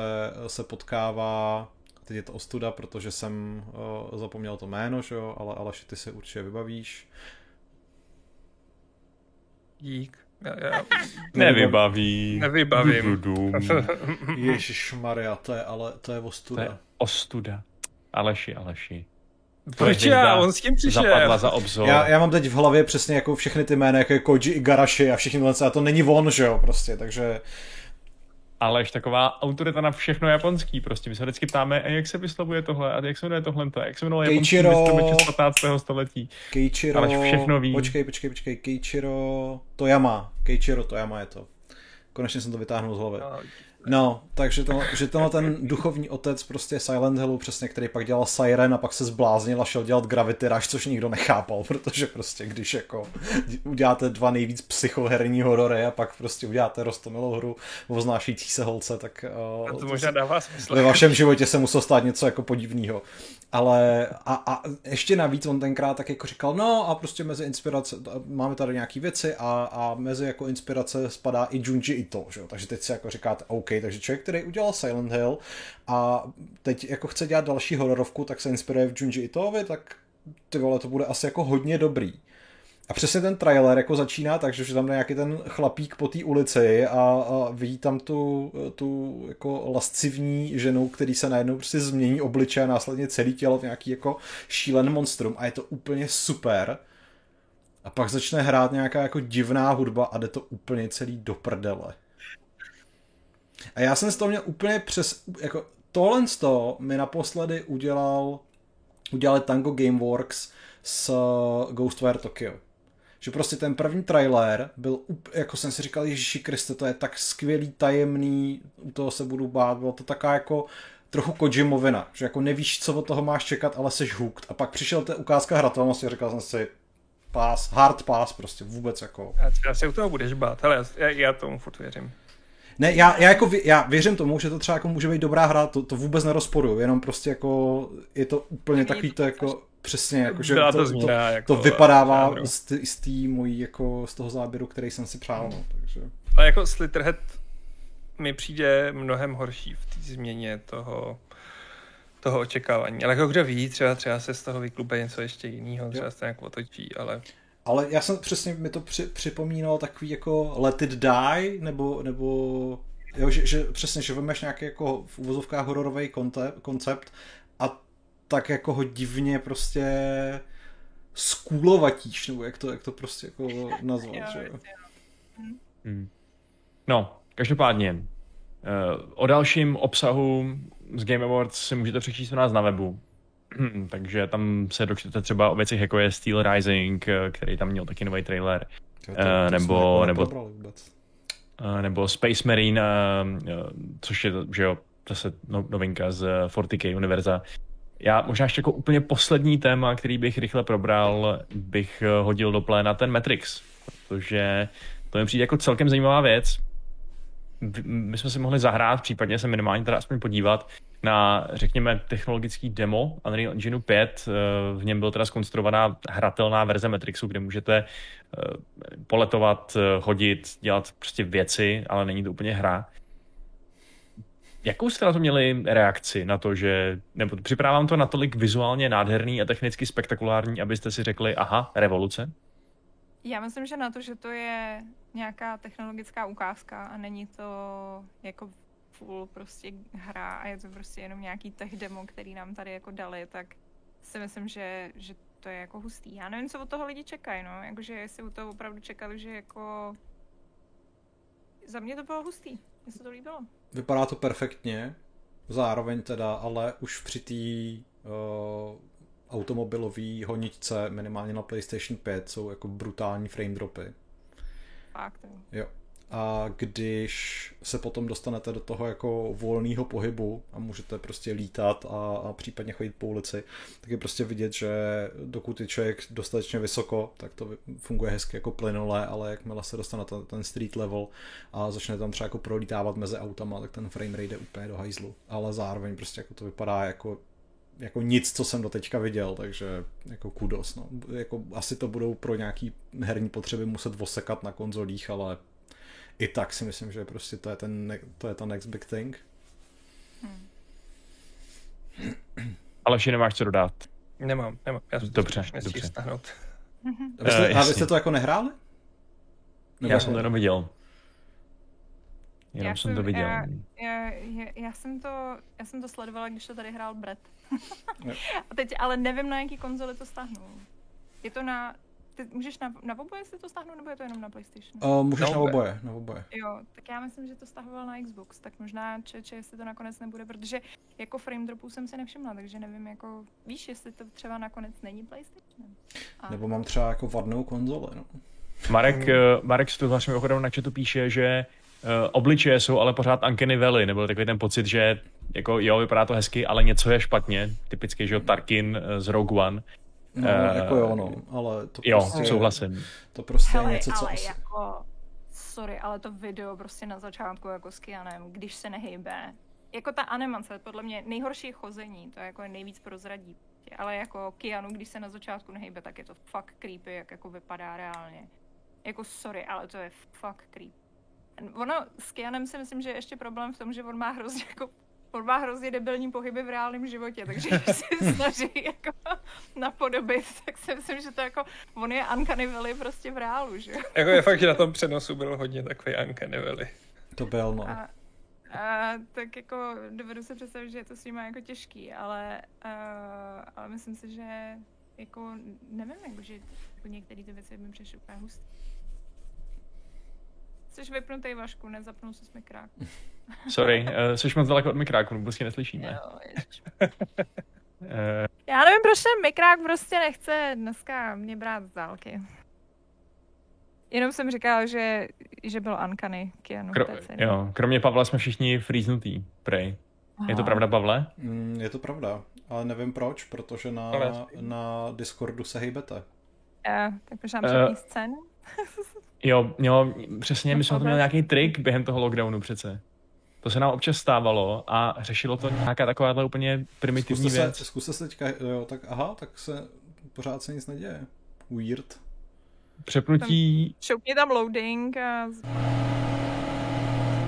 se potkává teď je to ostuda, protože jsem zapomněl to jméno, že jo, ale Aleši, ty se určitě vybavíš. Dík. Já, já... Nevybaví. Nevybavím. *laughs* Ježíš Maria, to je ale to je ostuda. To je ostuda. Aleši, Aleši. Proč já? On s tím přišel. Zapadla za obzor. Já, já, mám teď v hlavě přesně jako všechny ty jmény, jako je Koji Igarashi a všichni tohle, a to není on, že jo, prostě, takže... Aleš taková autorita na všechno japonský, prostě my se vždycky ptáme, jak se vyslovuje tohle, a jak se jmenuje tohle, jak se jmenuje japonský z 15. století. Keiichiro, Aleš všechno ví. Počkej, počkej, počkej, Keiichiro Toyama, Keiichiro Toyama je to. Konečně jsem to vytáhnul z hlavy. No, No, takže to, že tenhle ten duchovní otec prostě Silent Hillu přesně, který pak dělal Siren a pak se zbláznil a šel dělat Gravity Rush, což nikdo nechápal, *laughs* protože prostě když jako uděláte dva nejvíc psychoherní horory a pak prostě uděláte rostomilou hru o vznášející se holce, tak uh, a to možná dává smysl. Ve vašem životě se muselo stát něco jako podivného. Ale a, a ještě navíc on tenkrát tak jako říkal, no a prostě mezi inspirace, máme tady nějaký věci a, a mezi jako inspirace spadá i Junji Ito, že jo? takže teď si jako říkáte, OK, takže člověk, který udělal Silent Hill a teď jako chce dělat další hororovku, tak se inspiruje v Junji Itovi, tak ty vole, to bude asi jako hodně dobrý. A přesně ten trailer jako začíná tak, že tam nějaký ten chlapík po té ulici a, a vidí tam tu, tu jako lascivní ženu, který se najednou prostě změní obliče a následně celý tělo v nějaký jako šílen monstrum a je to úplně super. A pak začne hrát nějaká jako divná hudba a jde to úplně celý do prdele. A já jsem z toho měl úplně přes, jako tohle z toho mi naposledy udělal, udělali Tango Gameworks s Ghostwire Tokyo. Že prostě ten první trailer byl, jako jsem si říkal, Ježíši Kriste, to je tak skvělý, tajemný, u toho se budu bát, bylo to taká jako trochu Kojimovina, že jako nevíš, co od toho máš čekat, ale jsi hooked. A pak přišel ta ukázka hratelnosti a říkal jsem si, pass, hard pass, prostě vůbec jako. Já se u toho budeš bát, ale já, já tomu furt věřím. Ne, já, já, jako, já věřím tomu, že to třeba jako může být dobrá hra, to, to vůbec nerozporuju, jenom prostě jako je to úplně takový to jako přesně, jako, že to, to, změna, to, jako, to vypadává z té mojí, jako z toho záběru, který jsem si přál, no, takže. A jako Slitterhead mi přijde mnohem horší v té změně toho, toho očekávání. Ale jako kdo ví, třeba, třeba se z toho vyklupe něco ještě jiného, třeba se to nějak otočí, ale... Ale já jsem přesně, mi to při, připomínal takový jako Let It Die, nebo, nebo jo, že, že přesně, že vemeš nějaký jako v uvozovkách hororový koncept a tak jako ho divně prostě skůlovatíš, nebo jak to, jak to prostě jako *laughs* nazvat, že jo. Hmm. No, každopádně, uh, o dalším obsahu z Game Awards si můžete přečíst u nás na webu. *clears throat* Takže tam se dočtete třeba o věcech jako je Steel Rising, eh, který tam měl taky nový trailer. to, to uh, nebo, nebo, uh, nebo Space Marine, což je že jo, zase no, novinka z 40K univerza. Já možná ještě jako úplně poslední téma, který bych rychle probral, bych hodil do pléna ten Matrix, protože to mi přijde jako celkem zajímavá věc. My jsme si mohli zahrát, případně se minimálně teda aspoň podívat na, řekněme, technologický demo Unreal Engine 5. Eh, v něm byla teda skonstruovaná hratelná verze Matrixu, kde můžete eh, poletovat, eh, chodit, dělat prostě věci, ale není to úplně hra. Jakou jste na to měli reakci na to, že, nebo připravám to natolik vizuálně nádherný a technicky spektakulární, abyste si řekli, aha, revoluce? Já myslím, že na to, že to je nějaká technologická ukázka a není to jako full prostě hra a je to prostě jenom nějaký tech demo, který nám tady jako dali, tak si myslím, že, že to je jako hustý. Já nevím, co od toho lidi čekají, no, jakože jestli u toho opravdu čekali, že jako za mě to bylo hustý, mně se to líbilo. Vypadá to perfektně, zároveň teda, ale už při té uh, automobilový honičce, minimálně na PlayStation 5, jsou jako brutální frame dropy. Fakt, jo. A když se potom dostanete do toho jako volného pohybu a můžete prostě lítat a, a případně chodit po ulici, tak je prostě vidět, že dokud je člověk dostatečně vysoko, tak to funguje hezky jako plynule, ale jakmile se dostane na ten street level a začne tam třeba jako prolítávat mezi autama, tak ten frame rate je úplně do hajzlu. Ale zároveň prostě jako to vypadá jako jako nic, co jsem do teďka viděl, takže jako kudos. No. Jako asi to budou pro nějaký herní potřeby muset vosekat na konzolích, ale i tak si myslím, že prostě to je, ten, to je ta next big thing. Hmm. Ale vše nemáš co dodat. Nemám, nemám. Já dobře, dobře. Stáhnout. A vy jste, uh, a vy jste to jako nehráli? Nebo já jsem to jenom viděl. Jenom já jsem, jsem to viděl. Já, já, já, já, jsem to, já jsem to sledovala, když to tady hrál Brett. *laughs* a teď ale nevím, na jaký konzoli to stáhnu. Je to na ty můžeš na, na oboje si to stáhnout, nebo je to jenom na PlayStation? Uh, můžeš na, na oboje, na oboje. Jo, tak já myslím, že to stahoval na Xbox, tak možná čeče, jestli to nakonec nebude, protože jako frame dropů jsem si nevšimla, takže nevím, jako víš, jestli to třeba nakonec není PlayStation. A... Nebo mám třeba jako vadnou konzoli, no. Marek, uh, Marek s vlastně ochodem na chatu píše, že uh, obličeje jsou ale pořád Uncanny Valley, nebo takový ten pocit, že jako jo, vypadá to hezky, ale něco je špatně, typicky, že jo, Tarkin z Rogue One, No, uh, jako jo, no, ale to jo, prostě... souhlasím. To prostě Hele, je něco, co... ale jako, sorry, ale to video prostě na začátku jako s Kianem, když se nehejbe, jako ta animace, podle mě nejhorší chození, to je jako nejvíc prozradí. Ale jako Kianu, když se na začátku nehejbe, tak je to fakt creepy, jak jako vypadá reálně. Jako sorry, ale to je fakt creepy. Ono s Kianem si myslím, že je ještě problém v tom, že on má hrozně jako on má hrozně debilní pohyby v reálném životě, takže když se *laughs* snaží jako napodobit, tak si myslím, že to jako, on je Uncanny Valley prostě v reálu, že Jako je fakt, že na tom přenosu byl hodně takový Uncanny Valley. To byl, no. A, a, tak jako dovedu se představit, že je to s ním jako těžký, ale, a, ale myslím si, že jako nevím, jako, že jako některé ty věci mi přišly úplně hustý. Jsi vypnutý, Vašku, nezapnul se mikrák. *laughs* Sorry, uh, jsi moc daleko od mikráku, vůbec si neslyšíme. Jo, uh... *laughs* Já nevím, proč ten mikrák prostě nechce dneska mě brát z dálky. Jenom jsem říkal, že, že byl Ankany Kianu. Kro, jo, kromě Pavla jsme všichni frýznutý, prej. Aha. Je to pravda, Pavle? Mm, je to pravda, ale nevím proč, protože na, ale... na Discordu se hejbete. Uh, tak možná přední uh, scénu? *laughs* jo, jo, přesně, my jsme to měli nějaký trik během toho lockdownu přece. To se nám občas stávalo a řešilo to nějaká takováhle úplně primitivní zkuste věc. Se, zkuste se teďka, jo, tak aha, tak se pořád se nic neděje. Weird. Přepnutí... Šoupni tam loading a...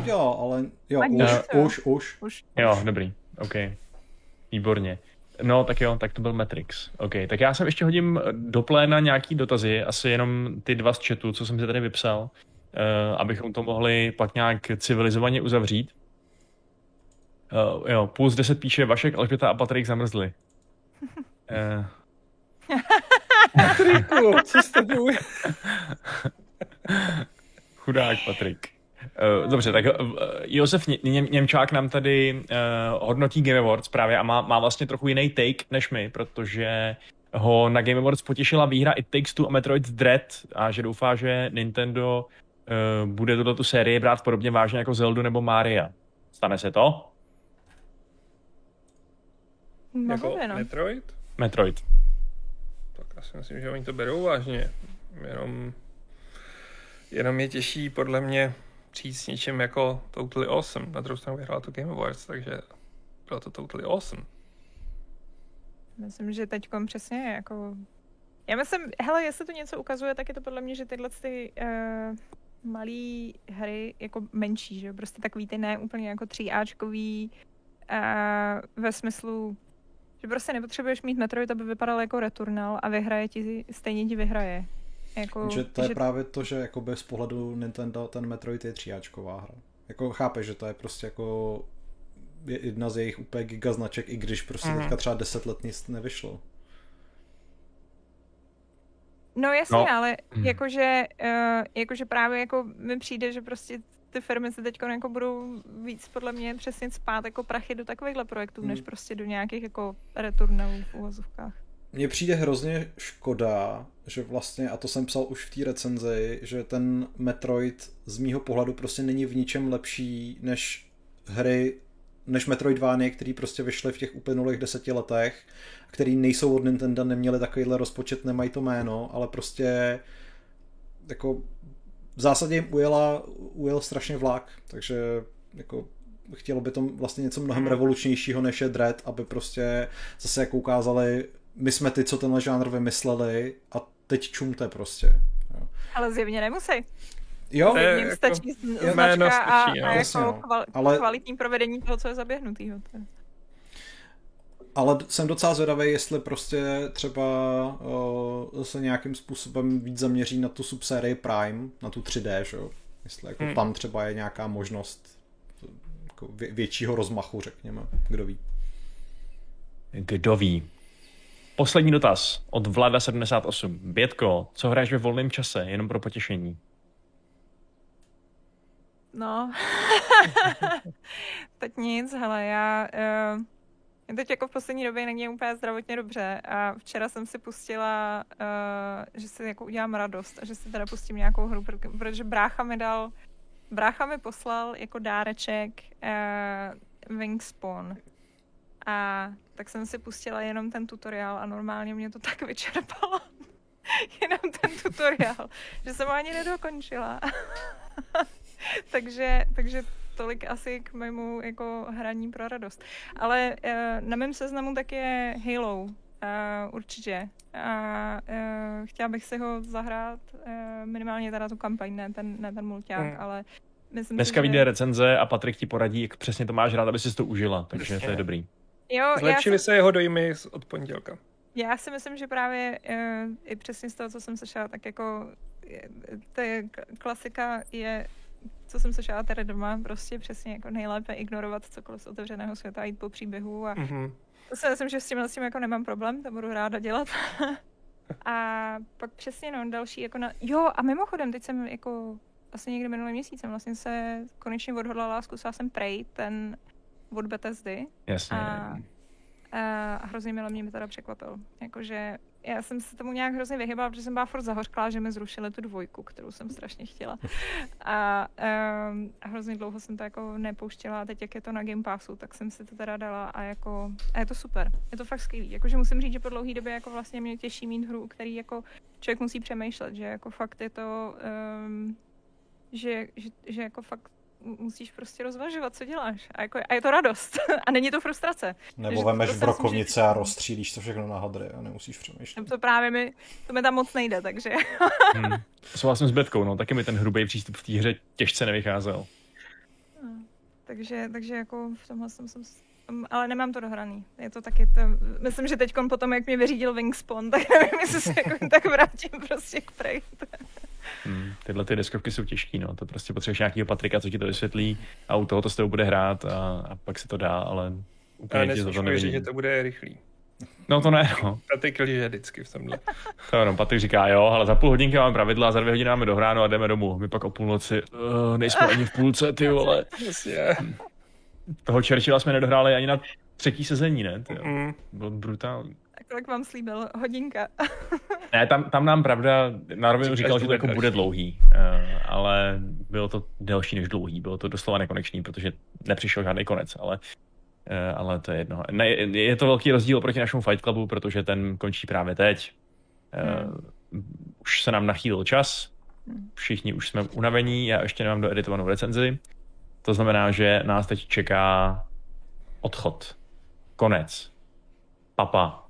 Jo, ale jo, už, už, už, už. Jo, dobrý, OK. Výborně. No, tak jo, tak to byl Matrix. OK, tak já jsem ještě hodím do pléna nějaký dotazy, asi jenom ty dva z chatu, co jsem si tady vypsal, uh, abychom to mohli pak nějak civilizovaně uzavřít. Uh, jo, Puls 10 píše, Vašek, Alžběta a Patrik zamrzli. Uh. *laughs* Patriku, co tebou? *laughs* Chudák Patrik. Uh, dobře, tak uh, Josef Ně- Němčák nám tady uh, hodnotí Game Awards právě a má, má vlastně trochu jiný take než my, protože ho na Game Awards potěšila výhra It Takes Two a Metroid Dread a že doufá, že Nintendo uh, bude tuto tu sérii brát podobně vážně jako Zelda nebo Maria. Stane se to? jako no. Metroid? Metroid. Tak já si myslím, že oni to berou vážně. Jenom, jenom je těžší podle mě přijít s něčím jako Totally Awesome. Na druhou stranu vyhrál to Game Awards, takže bylo to Totally Awesome. Myslím, že teď přesně jako... Já myslím, hele, jestli to něco ukazuje, tak je to podle mě, že tyhle ty uh, malé hry jako menší, že prostě takový ty ne úplně jako tříáčkový uh, ve smyslu že prostě nepotřebuješ mít Metroid, aby vypadal jako Returnal a vyhraje ti, stejně ti vyhraje. Jako, že to je že... právě to, že jako z pohledu Nintendo ten Metroid je tříáčková hra. Jako chápeš, že to je prostě jako jedna z jejich úplně gigaznaček, i když prostě mm. teďka třeba deset let nic nevyšlo. No jasně, no. ale mm. jakože, uh, jakože právě jako mi přijde, že prostě ty firmy se teď jako budou víc podle mě přesně spát jako prachy do takovýchhle projektů, hmm. než prostě do nějakých jako returnalů v uvozovkách. Mně přijde hrozně škoda, že vlastně, a to jsem psal už v té recenzi, že ten Metroid z mýho pohledu prostě není v ničem lepší než hry, než Metroidvanie, který prostě vyšly v těch uplynulých deseti letech, který nejsou od Nintendo, neměli takovýhle rozpočet, nemají to jméno, ale prostě jako v zásadě jim ujela, ujel strašně vlak, takže jako chtělo by to vlastně něco mnohem revolučnějšího než je Dread, aby prostě zase jako ukázali, my jsme ty, co tenhle žánr vymysleli a teď čumte prostě. Jo. Ale zjevně nemusí. Jo, To je Jim jako stačí jméno značka a, stačí, no. a Jasně, jako no. kval, Ale- kvalitní provedení toho, co je zaběhnutýho. Ale jsem docela zvědavý, jestli prostě třeba uh, se nějakým způsobem víc zaměří na tu subsérii Prime, na tu 3D, že jo? Jestli jako Hmm. tam třeba je nějaká možnost jako vě- většího rozmachu, řekněme, kdo ví. Kdo ví? Poslední dotaz od Vlada78. Bětko, co hraješ ve volném čase, jenom pro potěšení? No, *laughs* teď nic, hele, já, uh, já teď jako v poslední době není úplně zdravotně dobře a včera jsem si pustila, uh, že si jako udělám radost a že si teda pustím nějakou hru, pr- protože brácha mi dal, brácha mi poslal jako dáreček uh, Wingspawn a tak jsem si pustila jenom ten tutoriál a normálně mě to tak *laughs* vyčerpalo. jenom ten tutoriál, že jsem ho ani nedokončila. *laughs* takže, takže tolik asi k mému jako hraní pro radost. Ale uh, na mém seznamu tak je Halo. Uh, určitě. A uh, chtěla bych si ho zahrát uh, minimálně teda tu kampaň, ne ten, ne ten mulťák, Hmm. ale myslím Dneska si, že... vyjde recenze a Patrik ti poradí, jak přesně to máš rád, aby si to užila, takže to je dobrý. Jo, já, Zlepšily si, se jeho dojmy od pondělka. já si myslím, že právě uh, i přesně z toho, co jsem slyšela, tak jako to je klasika je co jsem slyšela tady doma, prostě přesně jako nejlépe ignorovat cokoliv z otevřeného světa a jít po příběhu a Mhm. To si myslím, že s tím, s tím jako nemám problém, to budu ráda dělat. *laughs* a pak přesně no, další jako na... Jo, a mimochodem, teď jsem jako vlastně někdy minulý měsíc jsem vlastně se konečně odhodlala, zkusila jsem Prey, ten od Bethesdy Jasně. a, a hrozně mile mě mi teda překvapil. Jakože já jsem se tomu nějak hrozně vyhybala, protože jsem byla furt zahořklá, že mi zrušili tu dvojku, kterou jsem strašně chtěla. *laughs* A, um, a hrozně dlouho jsem to jako nepouštěla a teď, jak je to na Game Passu, tak jsem si to teda dala a jako, a je to super. Je to fakt skvělý. Jakože musím říct, že po dlouhé době jako vlastně mě těší mít hru, který jako člověk musí přemýšlet, že jako fakt je to, um, že, že, že jako fakt musíš prostě rozvažovat, co děláš. A, jako, a je to radost. *laughs* a není to frustrace. Nebo Takže vemeš myslím, brokovnice a rozstřílíš to všechno na hadry a nemusíš přemýšlet. To právě mi, to mi tam moc nejde, takže *laughs* Hmm. Souhlasím s Bětkou, no, taky mi ten hrubý přístup v té hře těžce nevycházel. Takže, takže jako v tomhle jsem, jsem ale nemám to dohraný. Je to taky, to, myslím, že teď potom, jak mě vyřídil Wingspawn, *laughs* tak nevím, jestli se jako tak vrátím prostě k Prey. Hmm. Tyhle ty deskovky jsou těžký, no. To prostě potřebuješ nějakého Patrika, co ti to vysvětlí a u toho to s tebou bude hrát a, a pak se to dá, ale Ale úplně ti to, to nevidím. že to bude rychlý. No to ne, no. A ty kliže vždycky v tomhle. *laughs* To jenom Patrik říká, jo, ale za půl hodinky máme pravidla za dvě hodiny máme dohráno a jdeme domů. My pak o půlnoci, uh, nejsme ani v půlce, ty vole. *laughs* Toho Churchilla jsme nedohráli ani na třetí sezení, ne? Ty, jo. Mm. Bylo brutální. Kolik vám slíbil? Hodinka. *laughs* Ne, tam, tam nám pravda, na rovinu Říkáš, říkal, že to jako bude dlouhý, uh, ale bylo to delší než dlouhý, bylo to doslova nekonečný, protože nepřišel žádný konec, ale, uh, ale to je jedno. Ne, je to velký rozdíl proti našemu Fight Clubu, protože ten končí právě teď. Uh, Už se nám nachýlil čas, Hmm. všichni už jsme unavení, já ještě nemám doeditovanou recenzi, to znamená, že nás teď čeká odchod, konec, papa,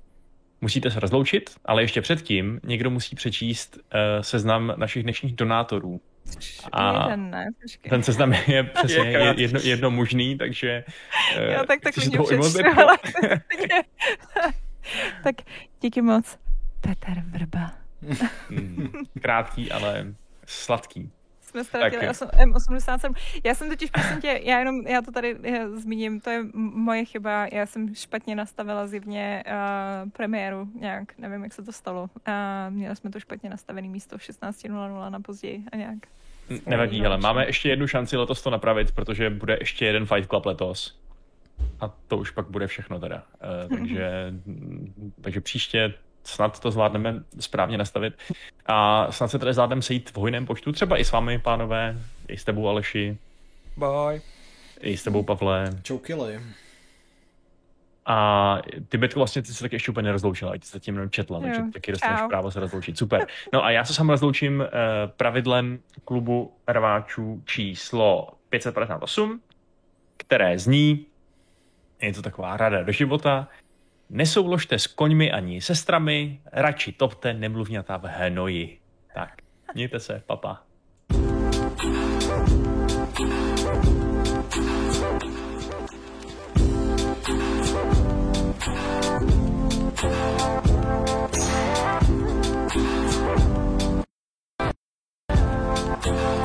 musíte se rozloučit, ale ještě předtím někdo musí přečíst uh, seznam našich dnešních donátorů. A Jeden, ne? Počkej. ten seznam je *laughs* přesně Je jedno, jedno možný, takže uh, Jo, tak tak si klidně přečtu, ale- *laughs* Tak díky moc. Petr Vrba. Mm, Krátký, ale sladký. Jsme ztratili Tak. osm- M87. Já jsem totiž, prosím tě, já jenom, já to tady eh, zmíním, to je moje chyba, já jsem špatně nastavila zjevně uh, premiéru nějak, nevím, jak se to stalo. Uh, měli jsme to špatně nastavený místo 16.00 na později a nějak. Nevadí, ale máme ještě jednu šanci letos to napravit, protože bude ještě jeden Fight Club letos. A to už pak bude všechno teda. Uh, takže, takže příště snad to zvládneme správně nastavit. A snad se tady zvládneme sejít v hojném počtu, třeba i s vámi, pánové, i s tebou, Aleši. Bye. I s tebou, Pavle. Čoukily. A ty, Betko, vlastně ty se taky ještě úplně nerozloučila, ty se tím jenom četla, takže Jo. taky dostaneš Čau. právo se rozloučit. Super. No a já se sám rozloučím uh, pravidlem klubu rváčů číslo 558, které zní, je to taková rada do života, nesouložte s koňmi ani sestrami, radši topte nemluvňata v hnoji. Tak, mějte se, papa.